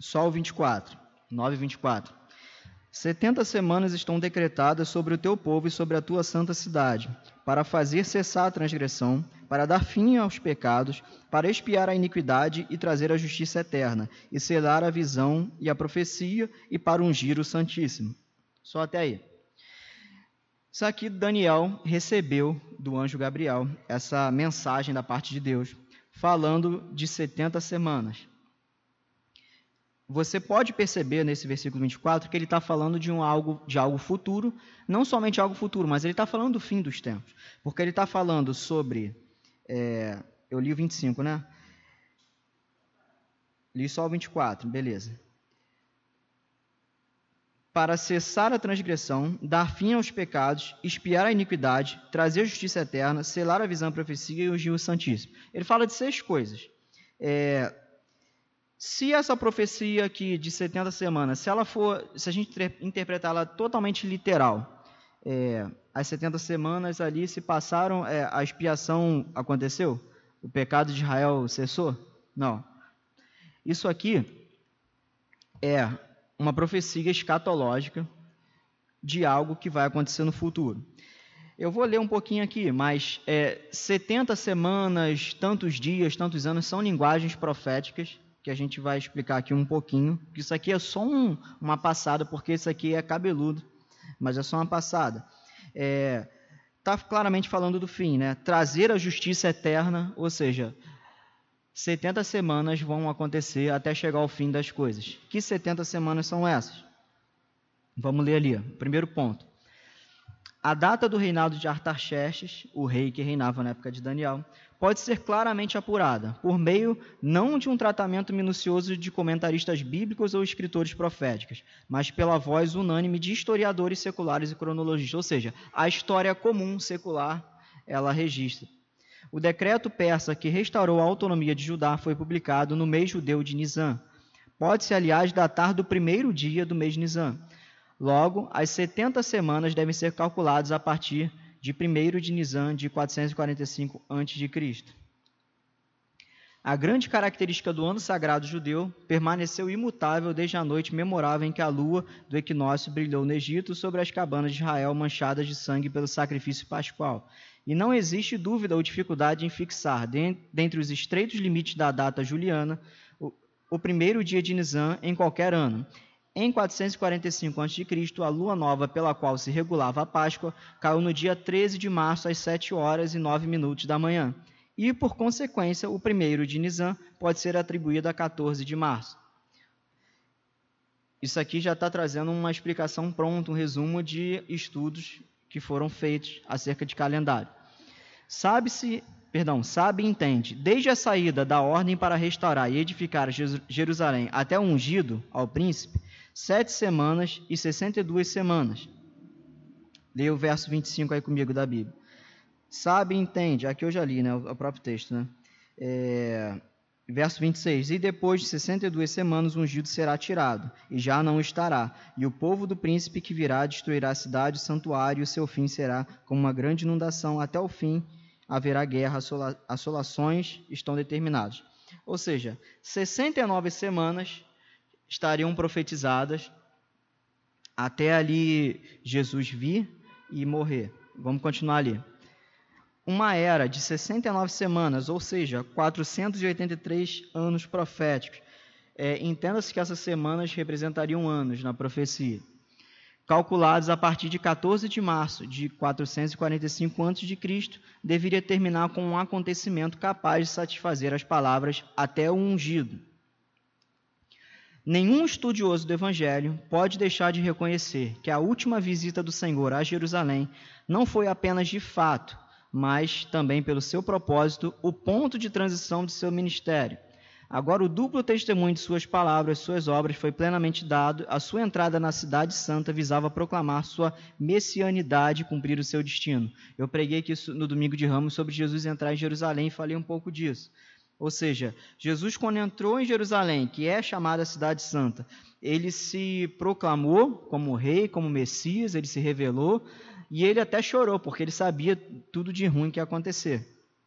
Só o 24. 9 e 24. Setenta semanas estão decretadas sobre o teu povo e sobre a tua santa cidade, para fazer cessar a transgressão, para dar fim aos pecados, para expiar a iniquidade e trazer a justiça eterna, e selar a visão e a profecia, e para ungir o Santíssimo. Só até aí. Isso aqui Daniel recebeu do anjo Gabriel, essa mensagem da parte de Deus, falando de 70 semanas você pode perceber nesse versículo 24 que ele está falando de, um algo, de algo futuro, não somente algo futuro, mas ele está falando do fim dos tempos. Porque ele está falando sobre. É, eu li o 25, né? Li só o 24, beleza. Para cessar a transgressão, dar fim aos pecados, espiar a iniquidade, trazer a justiça eterna, selar a visão, a profecia e ungir o Santíssimo. Ele fala de seis coisas. É, se essa profecia aqui de 70 semanas, se ela for, se a gente interpretá-la totalmente literal, é, as 70 semanas ali se passaram, é, a expiação aconteceu? O pecado de Israel cessou? Não. Isso aqui é uma profecia escatológica de algo que vai acontecer no futuro. Eu vou ler um pouquinho aqui, mas é, 70 semanas, tantos dias, tantos anos, são linguagens proféticas que a gente vai explicar aqui um pouquinho. Isso aqui é só um, uma passada, porque isso aqui é cabeludo, mas é só uma passada. Está é, tá claramente falando do fim, né? Trazer a justiça eterna, ou seja, 70 semanas vão acontecer até chegar ao fim das coisas. Que 70 semanas são essas? Vamos ler ali. Primeiro ponto. A data do reinado de Artaxerxes, o rei que reinava na época de Daniel, pode ser claramente apurada, por meio não de um tratamento minucioso de comentaristas bíblicos ou escritores proféticos, mas pela voz unânime de historiadores seculares e cronologistas, ou seja, a história comum secular ela registra. O decreto persa que restaurou a autonomia de Judá foi publicado no mês judeu de Nisan. Pode-se, aliás, datar do primeiro dia do mês Nisan Logo, as 70 semanas devem ser calculadas a partir de 1 de Nisan de 445 a.C. A grande característica do ano sagrado judeu permaneceu imutável desde a noite memorável em que a lua do equinócio brilhou no Egito sobre as cabanas de Israel manchadas de sangue pelo sacrifício pascual. E não existe dúvida ou dificuldade em fixar, dentre os estreitos limites da data juliana, o, primeiro dia de Nisan em qualquer ano, em 445 a.C., a lua nova pela qual se regulava a Páscoa caiu no dia 13 de março às 7 horas e 9 minutos da manhã, e, por consequência, o primeiro de Nisan pode ser atribuído a 14 de março. Isso aqui já está trazendo uma explicação pronta, um resumo de estudos que foram feitos acerca de calendário. Sabe-se, perdão, sabe e entende, desde a saída da ordem para restaurar e edificar Jerusalém até o ungido ao príncipe, sete semanas e sessenta e duas semanas. Leia o verso 25 aí comigo da Bíblia. Sabe entende, aqui eu já li, né, o próprio texto, né? É, verso 26, e depois de 62 semanas ungido será tirado, e já não estará, e o povo do príncipe que virá destruirá a cidade, o santuário, e o seu fim será como uma grande inundação, até o fim haverá guerra, assolações estão determinados. Ou seja, 69 semanas estariam profetizadas até ali Jesus vir e morrer. Vamos continuar ali. Uma era de 69 semanas, ou seja, 483 anos proféticos. É, Entenda-se que essas semanas representariam anos na profecia. Calculados a partir de 14 de março de 445 a.C., deveria terminar com um acontecimento capaz de satisfazer as palavras até o ungido. Nenhum estudioso do Evangelho pode deixar de reconhecer que a última visita do Senhor a Jerusalém não foi apenas de fato, mas também pelo seu propósito, o ponto de transição de seu ministério. Agora, o duplo testemunho de suas palavras, suas obras, foi plenamente dado. A sua entrada na Cidade Santa visava proclamar sua messianidade e cumprir o seu destino. Eu preguei aqui no domingo de Ramos sobre Jesus entrar em Jerusalém e falei um pouco disso. Ou seja, Jesus, quando entrou em Jerusalém, que é chamada Cidade Santa, ele se proclamou como rei, como Messias, ele se revelou e ele até chorou, porque ele sabia tudo de ruim que ia acontecer.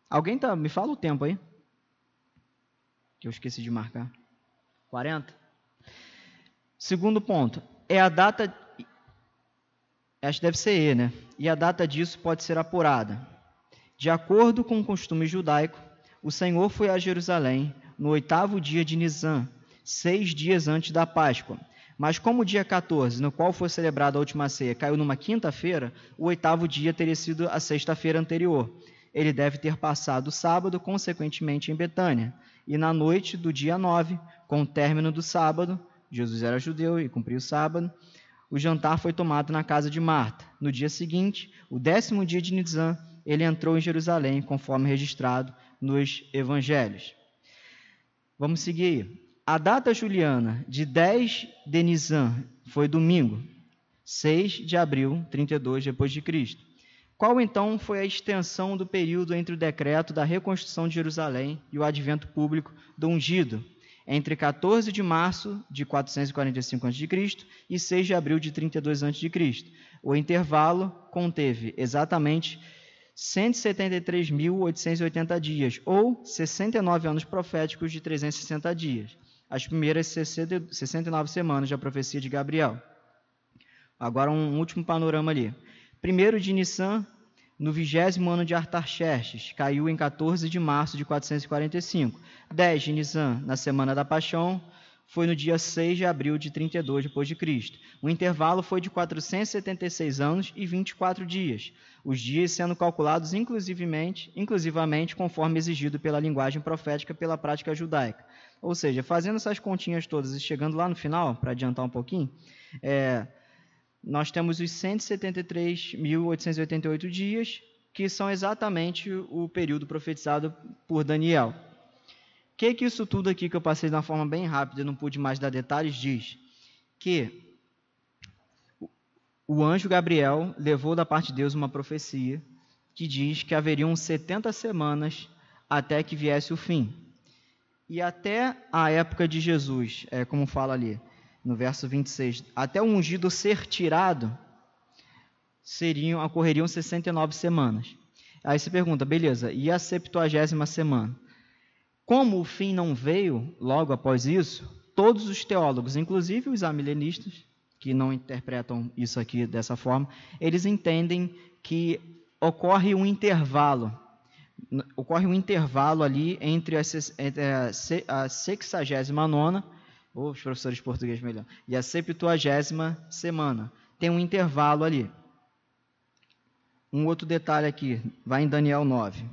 Alguém tá, me fala o tempo aí? Que eu esqueci de marcar. 40? Segundo ponto, é a data Acho que deve ser E, né? E a data disso pode ser apurada. De acordo com o costume judaico, o Senhor foi a Jerusalém no oitavo dia de Nisan, seis dias antes da Páscoa. Mas como o dia 14, no qual foi celebrada a última ceia, caiu numa quinta-feira, o oitavo dia teria sido a sexta-feira anterior. Ele deve ter passado o sábado, consequentemente, em Betânia. E na noite do dia 9, com o término do sábado, Jesus era judeu e cumpriu o sábado, o jantar foi tomado na casa de Marta. No dia seguinte, o décimo dia de Nisan, ele entrou em Jerusalém, conforme registrado nos evangelhos. Vamos seguir. A data juliana de 10 de Nisan foi domingo, 6 de abril, 32 depois de Cristo. Qual então foi a extensão do período entre o decreto da reconstrução de Jerusalém e o advento público do ungido? Entre 14 de março de 445 a.C. e 6 de abril de 32 a.C. O intervalo conteve exatamente 173.880 dias, ou 69 anos proféticos de 360 dias, as primeiras 69 semanas da profecia de Gabriel. Agora um último panorama ali. Primeiro de Nissan, no vigésimo ano de Artaxerxes, caiu em 14 de março de 445. 10 de Nissan, na semana da Paixão, foi no dia 6 de abril de 32 depois de Cristo. O intervalo foi de 476 anos e 24 dias, os dias sendo calculados inclusivamente, inclusivamente conforme exigido pela linguagem profética pela prática judaica. Ou seja, fazendo essas continhas todas e chegando lá no final, para adiantar um pouquinho, é, nós temos os 173.888 dias, que são exatamente o período profetizado por Daniel que que isso tudo aqui que eu passei de uma forma bem rápida, não pude mais dar detalhes, diz? Que o anjo Gabriel levou da parte de Deus uma profecia que diz que haveriam 70 semanas até que viesse o fim. E até a época de Jesus, é como fala ali no verso 26, até o ungido ser tirado, seriam ocorreriam 69 semanas. Aí se pergunta, beleza, e a 70 semana? Como o fim não veio logo após isso, todos os teólogos, inclusive os amilenistas, que não interpretam isso aqui dessa forma, eles entendem que ocorre um intervalo, ocorre um intervalo ali entre a, a sexagésima nona, ou os professores de português melhor, e a septuagésima semana. Tem um intervalo ali. Um outro detalhe aqui, vai em Daniel 9.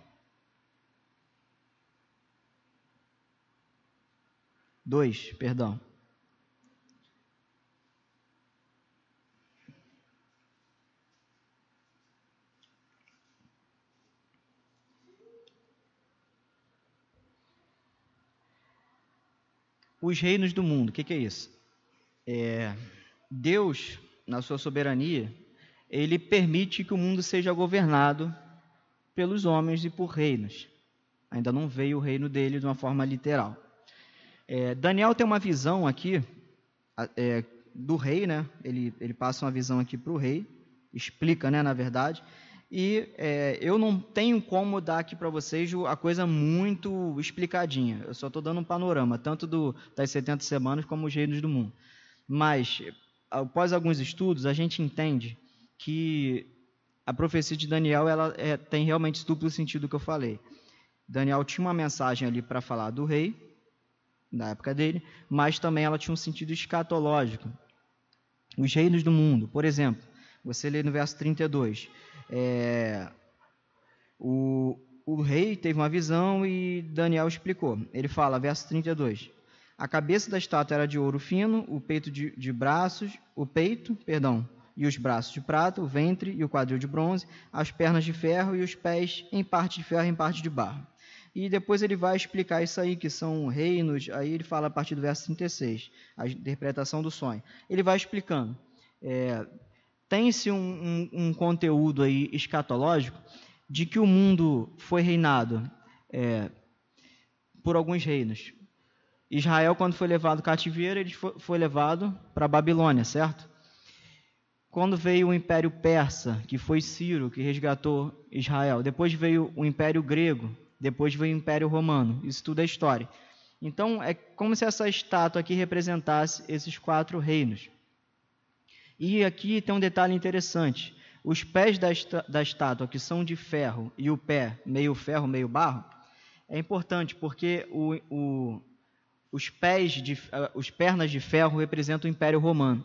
2, perdão. Os reinos do mundo, o que, que, é isso? É, Deus, na sua soberania, ele permite que o mundo seja governado pelos homens e por reinos. Ainda não veio o reino dele de uma forma literal. É, Daniel tem uma visão aqui é, do rei, né? Ele, ele passa uma visão aqui para o rei, explica, né, na verdade. E é, eu não tenho como dar aqui para vocês a coisa muito explicadinha. Eu só estou dando um panorama, tanto do, das 70 semanas como os reinos do mundo. Mas, após alguns estudos, a gente entende que a profecia de Daniel ela é, tem realmente duplo sentido que eu falei. Daniel tinha uma mensagem ali para falar do rei, da época dele, mas também ela tinha um sentido escatológico. Os reinos do mundo, por exemplo, você lê no verso 32, é, o, o rei teve uma visão e Daniel explicou. Ele fala, verso 32, a cabeça da estátua era de ouro fino, o peito de, de braços, o peito, perdão, e os braços de prata, o ventre e o quadril de bronze, as pernas de ferro e os pés em parte de ferro e em parte de barro. E depois ele vai explicar isso aí, que são reinos. Aí ele fala a partir do verso 36, a interpretação do sonho. Ele vai explicando. É, Tem-se um, um, um, conteúdo aí escatológico de que o mundo foi reinado é, por alguns reinos. Israel, quando foi levado cativeiro, ele foi, foi levado para a Babilônia, certo? Quando veio o Império Persa, que foi Ciro que resgatou Israel. Depois veio o Império Grego, depois veio o Império Romano. Isso tudo é história. Então, é como se essa estátua aqui representasse esses quatro reinos. E aqui tem um detalhe interessante. Os pés da, da estátua, que são de ferro, e o pé meio ferro, meio barro, é importante porque o, o, os pés, de, os pernas de ferro representam o Império Romano.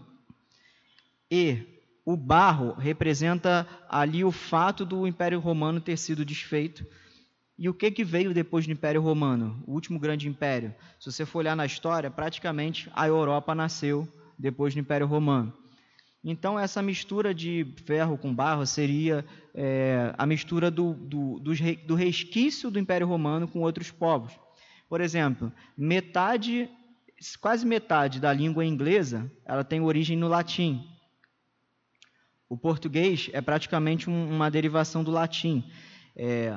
E o barro representa ali o fato do Império Romano ter sido desfeito. E o que, que veio depois do Império Romano? O último grande império. Se você for olhar na história, praticamente a Europa nasceu depois do Império Romano. Então, essa mistura de ferro com barro seria é, a mistura do, do, do, resquício do Império Romano com outros povos. Por exemplo, metade, quase metade da língua inglesa, ela tem origem no latim. O português é praticamente um, uma derivação do latim. É,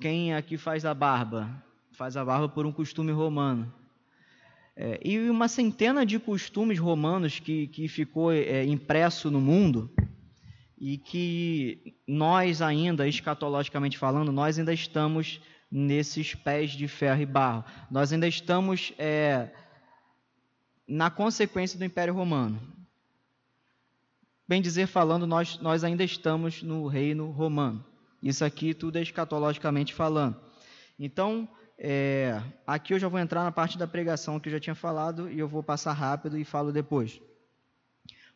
quem aqui faz a barba? Faz a barba por um costume romano. É, e uma centena de costumes romanos que, que ficou é, impresso no mundo e que nós ainda, escatologicamente falando, nós ainda estamos nesses pés de ferro e barro. Nós ainda estamos é, na consequência do Império Romano. Bem dizer falando, nós, nós ainda estamos no reino romano. Isso aqui tudo é escatologicamente falando. Então, é, aqui eu já vou entrar na parte da pregação que eu já tinha falado e eu vou passar rápido e falo depois.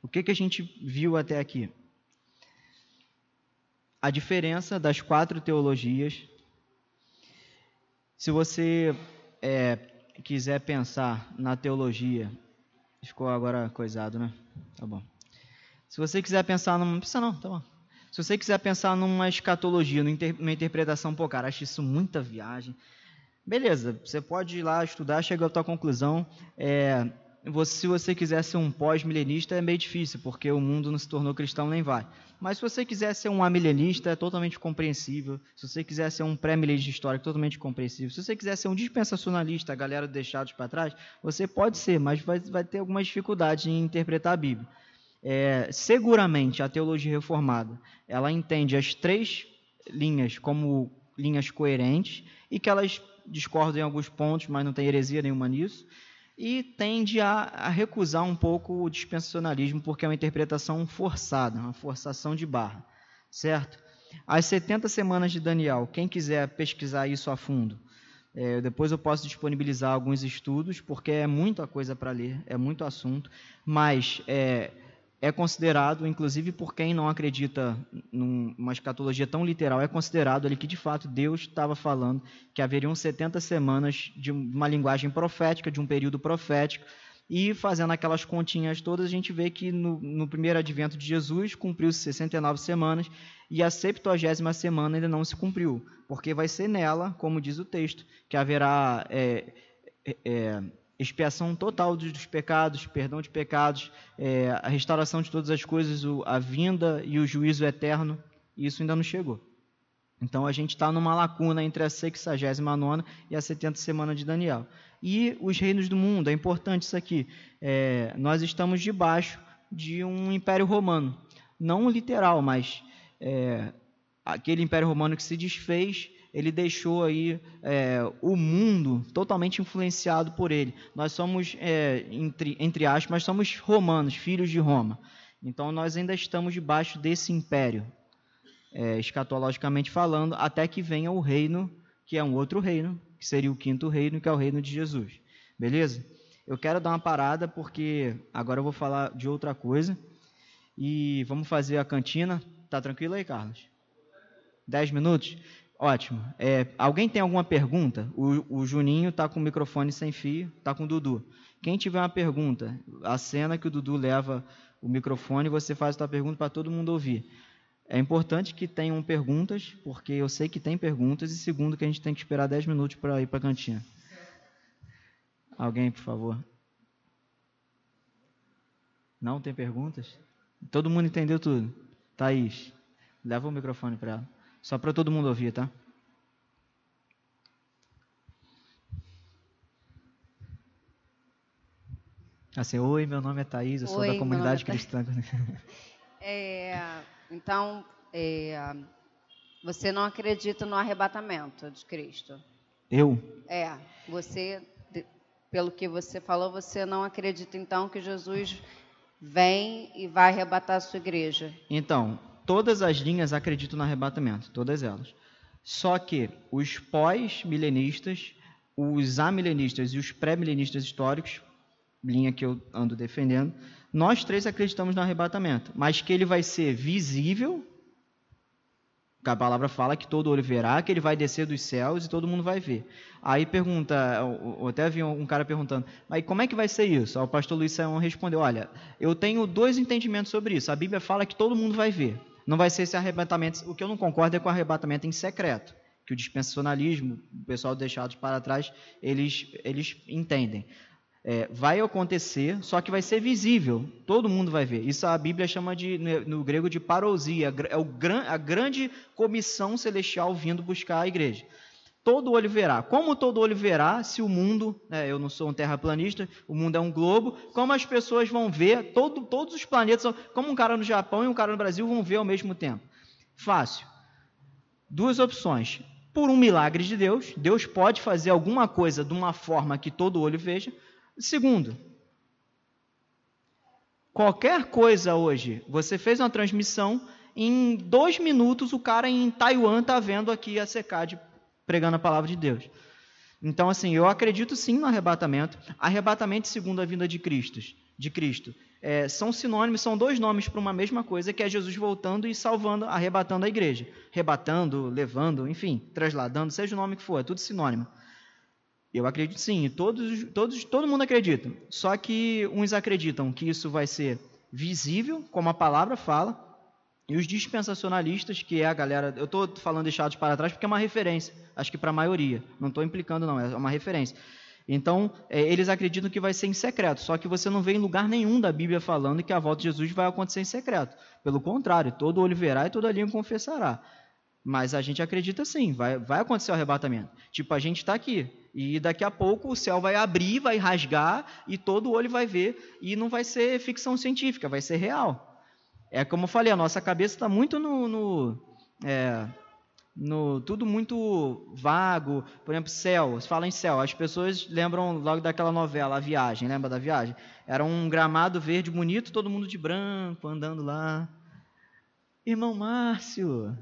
O que, que a gente viu até aqui? A diferença das quatro teologias. Se você é, quiser pensar na teologia, ficou agora coisado, né? Tá bom. Se você quiser pensar numa. Não precisa não, tá bom. Se você quiser pensar numa escatologia, numa interpretação, pô, cara, acho isso muita viagem. Beleza, você pode ir lá estudar, chegar à tua conclusão. É, você, se você quiser ser um pós-milenista, é meio difícil, porque o mundo não se tornou cristão, nem vai. Mas se você quiser ser um amilenista, é totalmente compreensível. Se você quiser ser um pré-milenista histórico, totalmente compreensível. Se você quiser ser um dispensacionalista, a galera deixados para trás, você pode ser, mas vai, vai ter algumas dificuldades em interpretar a Bíblia. É, seguramente, a teologia reformada, ela entende as três linhas como linhas coerentes e que elas discorda em alguns pontos, mas não tem heresia nenhuma nisso, e tende a, a recusar um pouco o dispensacionalismo, porque é uma interpretação forçada, uma forçação de barra, certo? As 70 semanas de Daniel, quem quiser pesquisar isso a fundo, é, depois eu posso disponibilizar alguns estudos, porque é muita coisa para ler, é muito assunto, mas é, é considerado, inclusive por quem não acredita numa escatologia tão literal, é considerado ali que de fato Deus estava falando que haveriam 70 semanas de uma linguagem profética, de um período profético, e fazendo aquelas continhas todas, a gente vê que no, no primeiro advento de Jesus cumpriu-se 69 semanas e a 70 semana ainda não se cumpriu, porque vai ser nela, como diz o texto, que haverá. É, é, expiação total dos pecados, perdão de pecados, é, a restauração de todas as coisas, o, a vinda e o juízo eterno, isso ainda não chegou. Então a gente está numa lacuna entre a 69 e a 70 semana de Daniel. E os reinos do mundo, é importante isso aqui. É, nós estamos debaixo de um império romano. Não literal, mas é, aquele império romano que se desfez ele deixou aí é, o mundo totalmente influenciado por ele. Nós somos, é, entre, entre aspas, somos romanos, filhos de Roma. Então nós ainda estamos debaixo desse império, é, escatologicamente falando, até que venha o reino, que é um outro reino, que seria o quinto reino, que é o reino de Jesus. Beleza? Eu quero dar uma parada porque agora eu vou falar de outra coisa. E vamos fazer a cantina. Tá tranquilo aí, Carlos? Dez minutos? Ótimo. É, alguém tem alguma pergunta? O, o Juninho está com o microfone sem fio, está com o Dudu. Quem tiver uma pergunta, a cena que o Dudu leva o microfone, você faz a sua pergunta para todo mundo ouvir. É importante que tenham perguntas, porque eu sei que tem perguntas, e segundo, que a gente tem que esperar 10 minutos para ir para a cantina. Alguém, por favor? Não tem perguntas? Todo mundo entendeu tudo? Thaís, leva o microfone para ela. Só para todo mundo ouvir, tá? Assim, oi, meu nome é Thaís, eu sou da comunidade é cristã. É, então, é, você não acredita no arrebatamento de Cristo? Eu? É, você, pelo que você falou, você não acredita então que Jesus vem e vai arrebatar a sua igreja. Então, todas as linhas acreditam no arrebatamento, todas elas. Só que os pós-milenistas, os amilenistas e os pré-milenistas históricos, linha que eu ando defendendo, nós três acreditamos no arrebatamento, mas que ele vai ser visível, a palavra fala que todo olho verá, que ele vai descer dos céus e todo mundo vai ver. Aí pergunta, eu até vi um cara perguntando, mas como é que vai ser isso? Aí o pastor Luiz Saião respondeu, olha, eu tenho dois entendimentos sobre isso. A Bíblia fala que todo mundo vai ver. Não vai ser esse arrebatamento. O que eu não concordo é com o arrebatamento em secreto, que o dispensacionalismo, o pessoal deixado para trás, eles, eles entendem. É, vai acontecer, só que vai ser visível, todo mundo vai ver. Isso a Bíblia chama de, no grego de parousia, é o, a grande comissão celestial vindo buscar a igreja. Todo olho verá. Como todo olho verá se o mundo, né, eu não sou um terraplanista, o mundo é um globo, como as pessoas vão ver, todo, todos os planetas, como um cara no Japão e um cara no Brasil vão ver ao mesmo tempo? Fácil. Duas opções. Por um milagre de Deus, Deus pode fazer alguma coisa de uma forma que todo olho veja. Segundo, qualquer coisa hoje, você fez uma transmissão, em dois minutos o cara em Taiwan está vendo aqui a SECAD pregando a palavra de Deus. Então, assim, eu acredito sim no arrebatamento. Arrebatamento segundo a vinda de Cristo, de Cristo. É, são sinônimos, são dois nomes para uma mesma coisa, que é Jesus voltando e salvando, arrebatando a igreja. Arrebatando, levando, enfim, trasladando, seja o nome que for, é tudo sinônimo. Eu acredito sim, todos, todos, todo mundo acredita. Só que uns acreditam que isso vai ser visível, como a palavra fala, e os dispensacionalistas, que é a galera, eu estou falando deixados para trás porque é uma referência, acho que para a maioria, não estou implicando não, é uma referência. Então, é, eles acreditam que vai ser em secreto, só que você não vê em lugar nenhum da Bíblia falando que a volta de Jesus vai acontecer em secreto. Pelo contrário, todo olho verá e toda língua confessará. Mas a gente acredita sim, vai, vai acontecer o arrebatamento. Tipo, a gente está aqui, e daqui a pouco o céu vai abrir, vai rasgar, e todo olho vai ver, e não vai ser ficção científica, vai ser real. É como eu falei, a nossa cabeça está muito no, no, é, no, tudo muito vago. Por exemplo, céu. Se fala em céu, as pessoas lembram logo daquela novela, A Viagem. Lembra da Viagem? Era um gramado verde bonito, todo mundo de branco, andando lá. Irmão Márcio,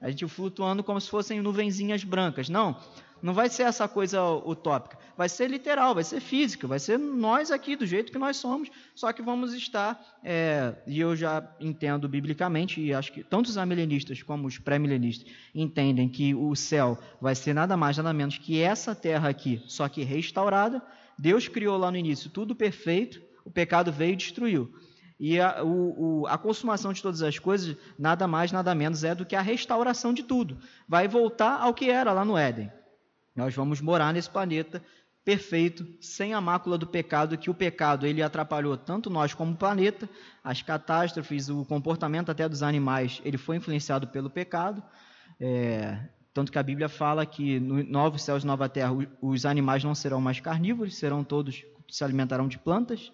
a gente flutuando como se fossem nuvenzinhas brancas. Não, não vai ser essa coisa utópica. Vai ser literal, vai ser física, vai ser nós aqui, do jeito que nós somos, só que vamos estar, é, e eu já entendo biblicamente, e acho que tanto os amilenistas como os pré-milenistas entendem que o céu vai ser nada mais, nada menos que essa terra aqui, só que restaurada. Deus criou lá no início tudo perfeito, o pecado veio e destruiu. E a, o, o, a, consumação de todas as coisas, nada mais, nada menos é do que a restauração de tudo. Vai voltar ao que era lá no Éden. Nós vamos morar nesse planeta perfeito, sem a mácula do pecado, que o pecado ele atrapalhou tanto nós como o planeta, as catástrofes, o comportamento até dos animais, ele foi influenciado pelo pecado. É, tanto que a Bíblia fala que no novos céus e nova terra os animais não serão mais carnívoros, serão todos se alimentarão de plantas.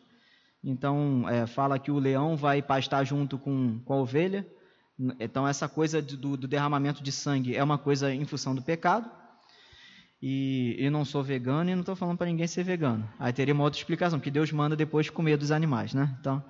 Então é, fala que o leão vai pastar junto com, com a ovelha. Então essa coisa do, do derramamento de sangue é uma coisa em função do pecado e eu não sou vegano e não estou falando para ninguém ser vegano. Aí teria uma outra explicação, que Deus manda depois comer dos animais, né? Então,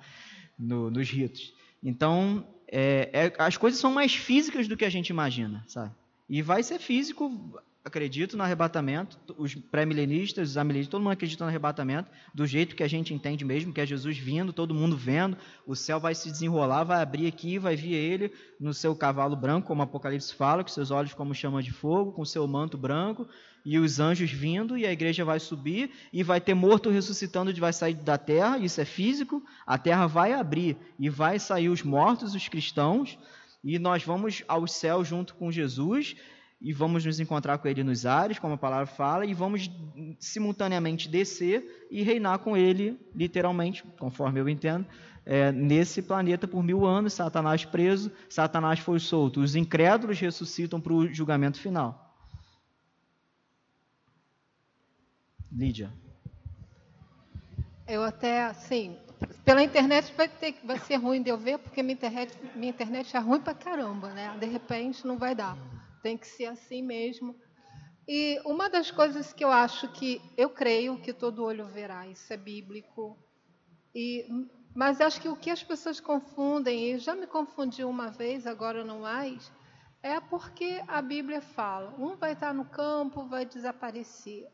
no, nos ritos. Então, é, é, as coisas são mais físicas do que a gente imagina, sabe? E vai ser físico acredito no arrebatamento, os pré-milenistas, os amilenistas, todo mundo acredita no arrebatamento, do jeito que a gente entende mesmo, que é Jesus vindo, todo mundo vendo, o céu vai se desenrolar, vai abrir aqui, vai vir ele no seu cavalo branco, como o Apocalipse fala, com seus olhos como chama de fogo, com seu manto branco, e os anjos vindo, e a igreja vai subir, e vai ter morto ressuscitando, vai sair da terra, isso é físico, a terra vai abrir, e vai sair os mortos, os cristãos, e nós vamos ao céu junto com Jesus, e vamos nos encontrar com ele nos ares, como a palavra fala, e vamos simultaneamente descer e reinar com ele, literalmente, conforme eu entendo, é, nesse planeta por mil anos, Satanás preso, Satanás foi solto. Os incrédulos ressuscitam para o julgamento final. Lídia. Eu até, assim, pela internet vai, ter, vai ser ruim de eu ver, porque minha internet, minha internet é ruim pra caramba, né? De repente não vai dar tem que ser assim mesmo. E uma das coisas que eu acho que eu creio que todo olho verá, isso é bíblico. E Mas acho que o que as pessoas confundem, e já me confundi uma vez, agora não mais, é porque a Bíblia fala: um vai estar no campo, vai desaparecer.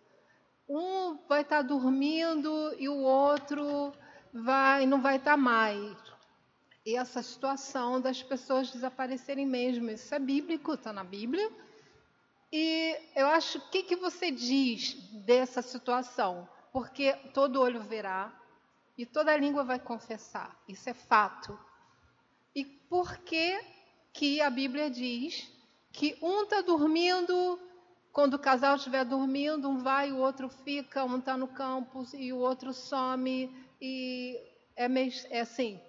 Um vai estar dormindo e o outro vai não vai estar mais. E essa situação das pessoas desaparecerem mesmo, isso é bíblico, está na Bíblia. E eu acho, o que, que você diz dessa situação? Porque todo olho verá e toda língua vai confessar, isso é fato. E por que, que a Bíblia diz que um está dormindo, quando o casal estiver dormindo, um vai, o outro fica, um está no campus e o outro some, e é, meio, é assim,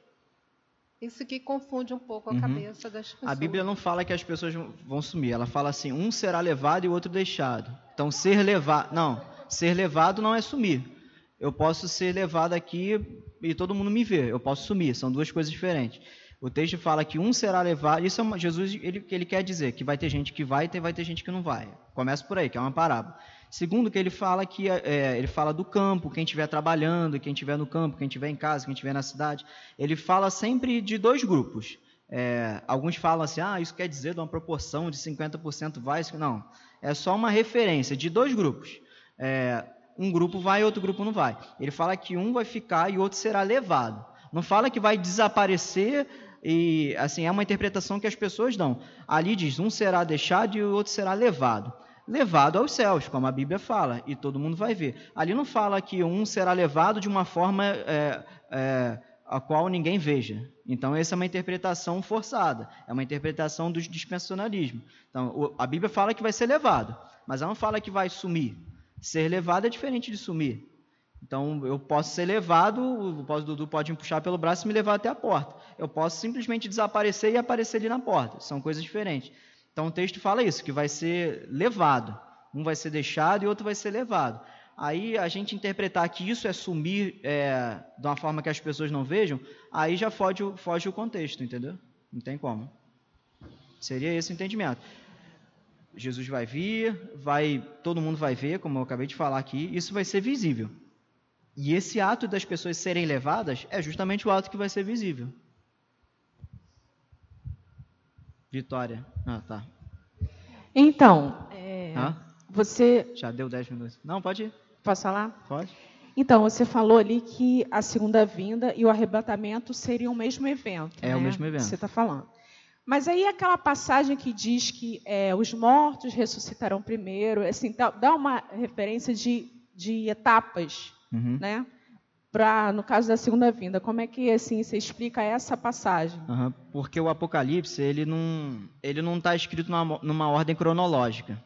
isso que confunde um pouco a uhum. cabeça das pessoas. A Bíblia não fala que as pessoas vão sumir, ela fala assim: um será levado e o outro deixado. Então, ser levado. Não, ser levado não é sumir. Eu posso ser levado aqui e todo mundo me vê, eu posso sumir, são duas coisas diferentes. O texto fala que um será levado, isso é uma, Jesus ele, ele quer dizer que vai ter gente que vai e vai ter gente que não vai. Começa por aí, que é uma parábola. Segundo, que ele fala que é, ele fala do campo, quem estiver trabalhando, quem estiver no campo, quem estiver em casa, quem estiver na cidade. Ele fala sempre de dois grupos. É, alguns falam assim, ah, isso quer dizer de uma proporção de 50% vai. Não, é só uma referência de dois grupos. É, um grupo vai e outro grupo não vai. Ele fala que um vai ficar e outro será levado. Não fala que vai desaparecer e assim é uma interpretação que as pessoas dão. Ali diz um será deixado e o outro será levado levado aos céus, como a Bíblia fala, e todo mundo vai ver. Ali não fala que um será levado de uma forma é, é, a qual ninguém veja. Então, essa é uma interpretação forçada, é uma interpretação do dispensacionalismo. Então, a Bíblia fala que vai ser levado, mas ela não fala que vai sumir. Ser levado é diferente de sumir. Então, eu posso ser levado, o Dudu pode me puxar pelo braço e me levar até a porta. Eu posso simplesmente desaparecer e aparecer ali na porta. São coisas diferentes. Então o texto fala isso, que vai ser levado. Um vai ser deixado e outro vai ser levado. Aí a gente interpretar que isso é sumir é, de uma forma que as pessoas não vejam, aí já foge, foge o contexto, entendeu? Não tem como. Seria esse o entendimento. Jesus vai vir, vai, todo mundo vai ver, como eu acabei de falar aqui, isso vai ser visível. E esse ato das pessoas serem levadas é justamente o ato que vai ser visível. Vitória. Ah, tá. Então, é, você. Já deu 10 minutos. Não, pode ir. Posso falar? Pode. Então, você falou ali que a segunda vinda e o arrebatamento seriam o mesmo evento. É né? o mesmo evento. Você está falando. Mas aí aquela passagem que diz que é, os mortos ressuscitarão primeiro, assim, dá uma referência de, de etapas, uhum. né? para no caso da segunda vinda. Como é que assim você explica essa passagem? Uhum, porque o Apocalipse ele não ele não está escrito numa, numa, ordem cronológica.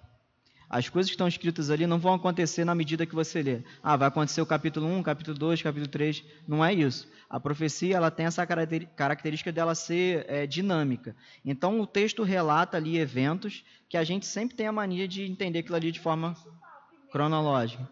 As coisas que estão escritas ali não vão acontecer na medida que você lê. Ah, vai acontecer o capítulo 1, capítulo 2, capítulo 3. Não é isso. A profecia ela tem essa característica dela ser é, dinâmica. Então o texto relata ali eventos que a gente sempre tem a mania de entender aquilo ali de forma cronológica.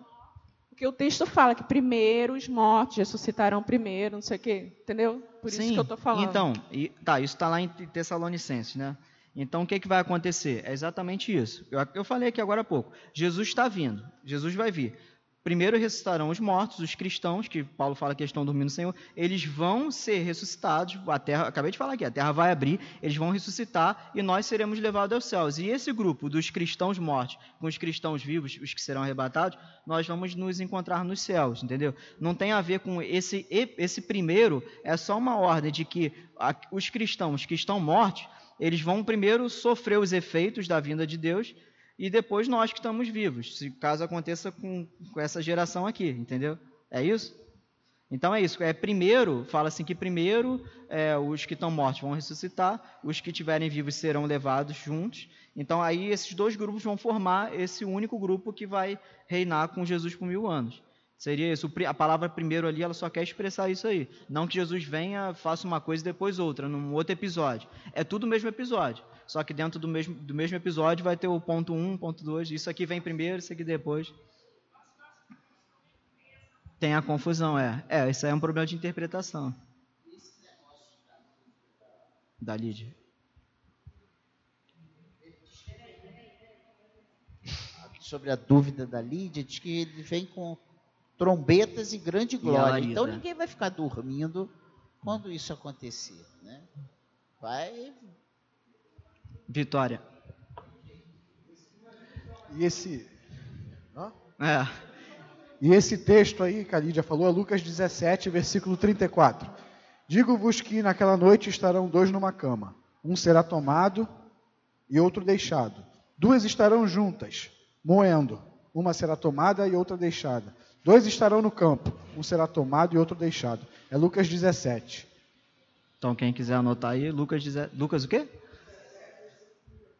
Porque o texto fala que primeiro os mortos ressuscitarão primeiro, não sei o quê, entendeu? Por Sim, isso que eu estou falando. Então, e, tá, isso está lá em Tessalonicenses, né? Então, o que, que vai acontecer? É exatamente isso. Eu, eu falei aqui agora há pouco. Jesus está vindo. Jesus vai vir. Primeiro ressuscitarão os mortos, os cristãos, que Paulo fala que estão dormindo no Senhor, eles vão ser ressuscitados, a terra, acabei de falar aqui, a terra vai abrir, eles vão ressuscitar e nós seremos levados aos céus. E esse grupo dos cristãos mortos com os cristãos vivos, os que serão arrebatados, nós vamos nos encontrar nos céus, entendeu? Não tem a ver com esse esse primeiro, é só uma ordem de que os cristãos que estão mortos, eles vão primeiro sofrer os efeitos da vinda de Deus e depois nós que estamos vivos, se caso aconteça com, com essa geração aqui, entendeu? É isso? Então é isso. É primeiro, fala assim que primeiro é, os que estão mortos vão ressuscitar, os que estiverem vivos serão levados juntos. Então aí esses dois grupos vão formar esse único grupo que vai reinar com Jesus por mil anos. Seria isso. A palavra primeiro ali, ela só quer expressar isso aí. Não que Jesus venha, faça uma coisa e depois outra, num outro episódio. É tudo o mesmo episódio. Só que dentro do mesmo, do mesmo episódio vai ter o ponto 1, ponto 2. Isso aqui vem primeiro, isso aqui depois. Tem a confusão, é. É, isso aí é um problema de interpretação. Da Lídia. Sobre a dúvida da Lídia, diz que ele vem com trombetas e grande glória. E então ninguém vai ficar dormindo quando isso acontecer, né? Vai. Vitória. E esse. Hã? É. E esse texto aí que a Lídia falou é Lucas 17, versículo 34. Digo-vos que naquela noite estarão dois numa cama, um será tomado e outro deixado. Duas estarão juntas, moendo, uma será tomada e outra deixada. Dois estarão no campo, um será tomado e outro deixado. É Lucas 17. Então, quem quiser anotar aí, Lucas, Lucas o quê?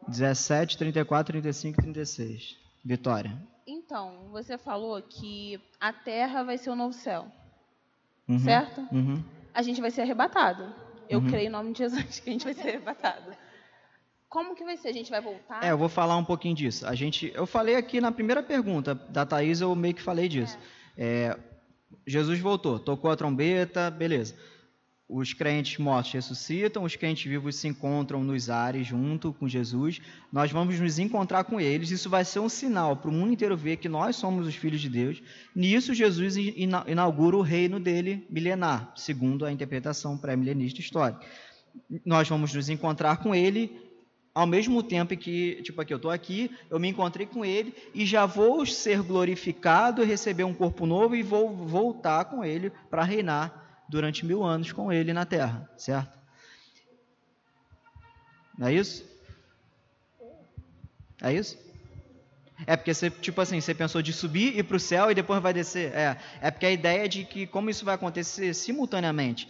17, 34, 35 e 36. Vitória. Então, você falou que a terra vai ser o novo céu. Uhum, certo? Uhum. A gente vai ser arrebatado. Eu uhum. creio em nome de Jesus que a gente vai ser arrebatado. Como que vai ser? A gente vai voltar? É, eu vou falar um pouquinho disso. A gente, eu falei aqui na primeira pergunta da Thaís, eu meio que falei disso. É. É, Jesus voltou, tocou a trombeta, beleza os crentes mortos ressuscitam, os crentes vivos se encontram nos ares junto com Jesus. Nós vamos nos encontrar com eles. Isso vai ser um sinal para o mundo inteiro ver que nós somos os filhos de Deus. Nisso, Jesus inaugura o reino dele milenar, segundo a interpretação pré-milenista histórica. Nós vamos nos encontrar com ele ao mesmo tempo que, tipo aqui, eu estou aqui, eu me encontrei com ele e já vou ser glorificado, receber um corpo novo e vou voltar com ele para reinar durante mil anos com ele na terra, certo? Não é isso? É isso? É porque você, tipo assim, você pensou de subir e para o céu e depois vai descer. É, é porque a ideia é de que como isso vai acontecer simultaneamente,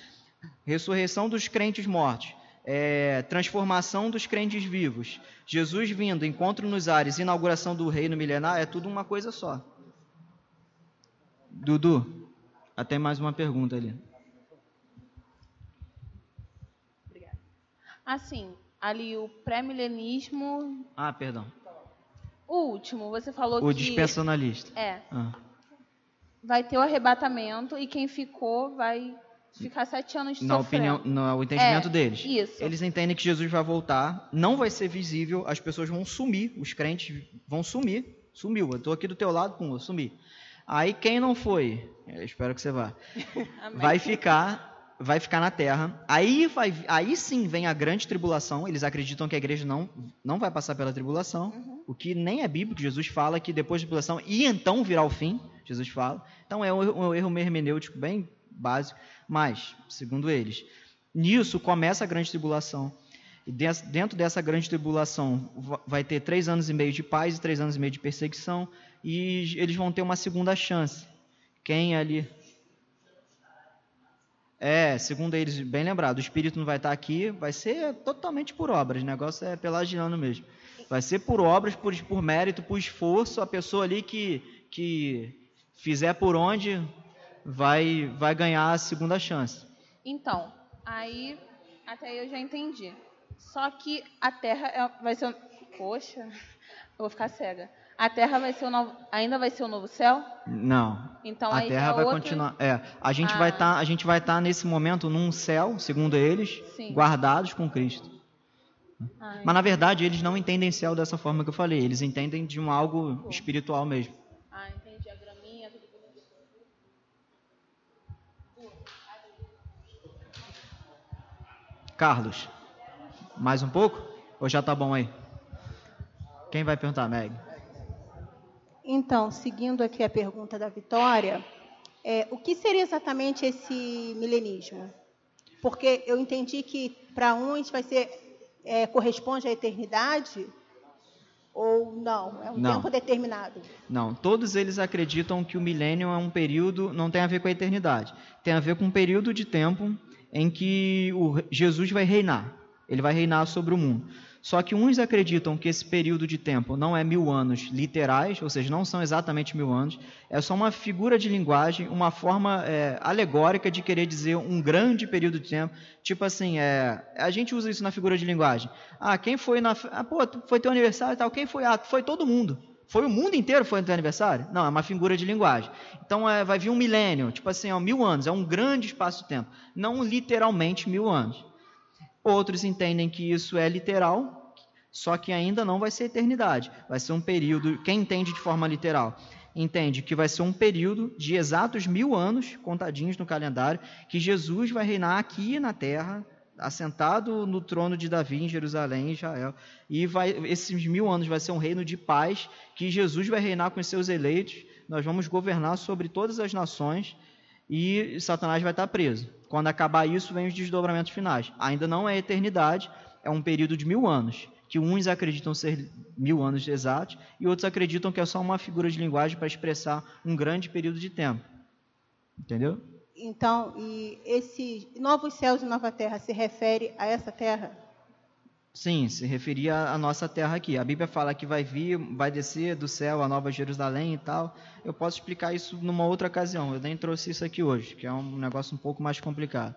ressurreição dos crentes mortos, é, transformação dos crentes vivos, Jesus vindo, encontro nos ares, inauguração do reino milenar, é tudo uma coisa só. Dudu, até mais uma pergunta ali. Assim, ali o pré-milenismo. Ah, perdão. O último, você falou o que. O dispensacionalista. É. Ah. Vai ter o arrebatamento e quem ficou vai ficar sete anos na sofrendo. opinião, no entendimento é, deles. Isso. Eles entendem que Jesus vai voltar, não vai ser visível, as pessoas vão sumir, os crentes vão sumir. Sumiu, eu estou aqui do teu lado, pum, eu sumi. Aí quem não foi, espero que você vá, vai ficar vai ficar na terra. Aí, vai, aí sim vem a grande tribulação. Eles acreditam que a igreja não, não vai passar pela tribulação, uhum. o que nem é bíblico. Jesus fala que depois da tribulação e então virá o fim. Jesus fala. Então é um, um erro hermenêutico bem básico. Mas, segundo eles, nisso começa a grande tribulação. E dentro dessa grande tribulação vai ter três anos e meio de paz e três anos e meio de perseguição. E eles vão ter uma segunda chance. Quem ali é, segundo eles, bem lembrado, o espírito não vai estar aqui, vai ser totalmente por obras, o negócio é pelagiano mesmo. Vai ser por obras, por, por mérito, por esforço, a pessoa ali que, que fizer por onde vai, vai ganhar a segunda chance. Então, aí até eu já entendi. Só que a Terra é, vai ser. Poxa, eu vou ficar cega. A Terra vai ser o novo, ainda vai ser o novo céu? Não. Então a Terra vai continuar. É, a gente ah. vai estar, tá, a gente vai estar tá nesse momento num céu, segundo eles, Sim. guardados com Cristo. Mas na verdade eles não entendem céu dessa forma que eu falei. Eles entendem de um algo espiritual mesmo. Ah, entendi. A graminha. Carlos, mais um pouco? Ou já tá bom aí? Quem vai perguntar, Meg? Então, seguindo aqui a pergunta da Vitória, é, o que seria exatamente esse milenismo? Porque eu entendi que para uns vai ser é, corresponde à eternidade ou não? É um não. tempo determinado? Não, todos eles acreditam que o milênio é um período, não tem a ver com a eternidade, tem a ver com um período de tempo em que o, Jesus vai reinar. Ele vai reinar sobre o mundo. Só que uns acreditam que esse período de tempo não é mil anos literais, ou seja, não são exatamente mil anos, é só uma figura de linguagem, uma forma é, alegórica de querer dizer um grande período de tempo. Tipo assim, é, a gente usa isso na figura de linguagem. Ah, quem foi na. Ah, pô, foi teu aniversário e tal, quem foi? Ah, foi todo mundo. Foi o mundo inteiro foi no teu aniversário? Não, é uma figura de linguagem. Então é, vai vir um milênio, tipo assim, ó, mil anos, é um grande espaço de tempo. Não literalmente mil anos. Outros entendem que isso é literal, só que ainda não vai ser eternidade. Vai ser um período, quem entende de forma literal, entende que vai ser um período de exatos mil anos, contadinhos no calendário, que Jesus vai reinar aqui na terra, assentado no trono de Davi em Jerusalém, Israel. E vai, esses mil anos vai ser um reino de paz, que Jesus vai reinar com os seus eleitos. Nós vamos governar sobre todas as nações e Satanás vai estar preso. Quando acabar isso, vem os desdobramentos finais. Ainda não é eternidade, é um período de mil anos, que uns acreditam ser mil anos exatos e outros acreditam que é só uma figura de linguagem para expressar um grande período de tempo. Entendeu? Então, e esse novos céus e nova terra se refere a essa terra? Sim, se referia à nossa terra aqui. A Bíblia fala que vai vir, vai descer do céu a Nova Jerusalém e tal. Eu posso explicar isso numa outra ocasião. Eu nem trouxe isso aqui hoje, que é um negócio um pouco mais complicado.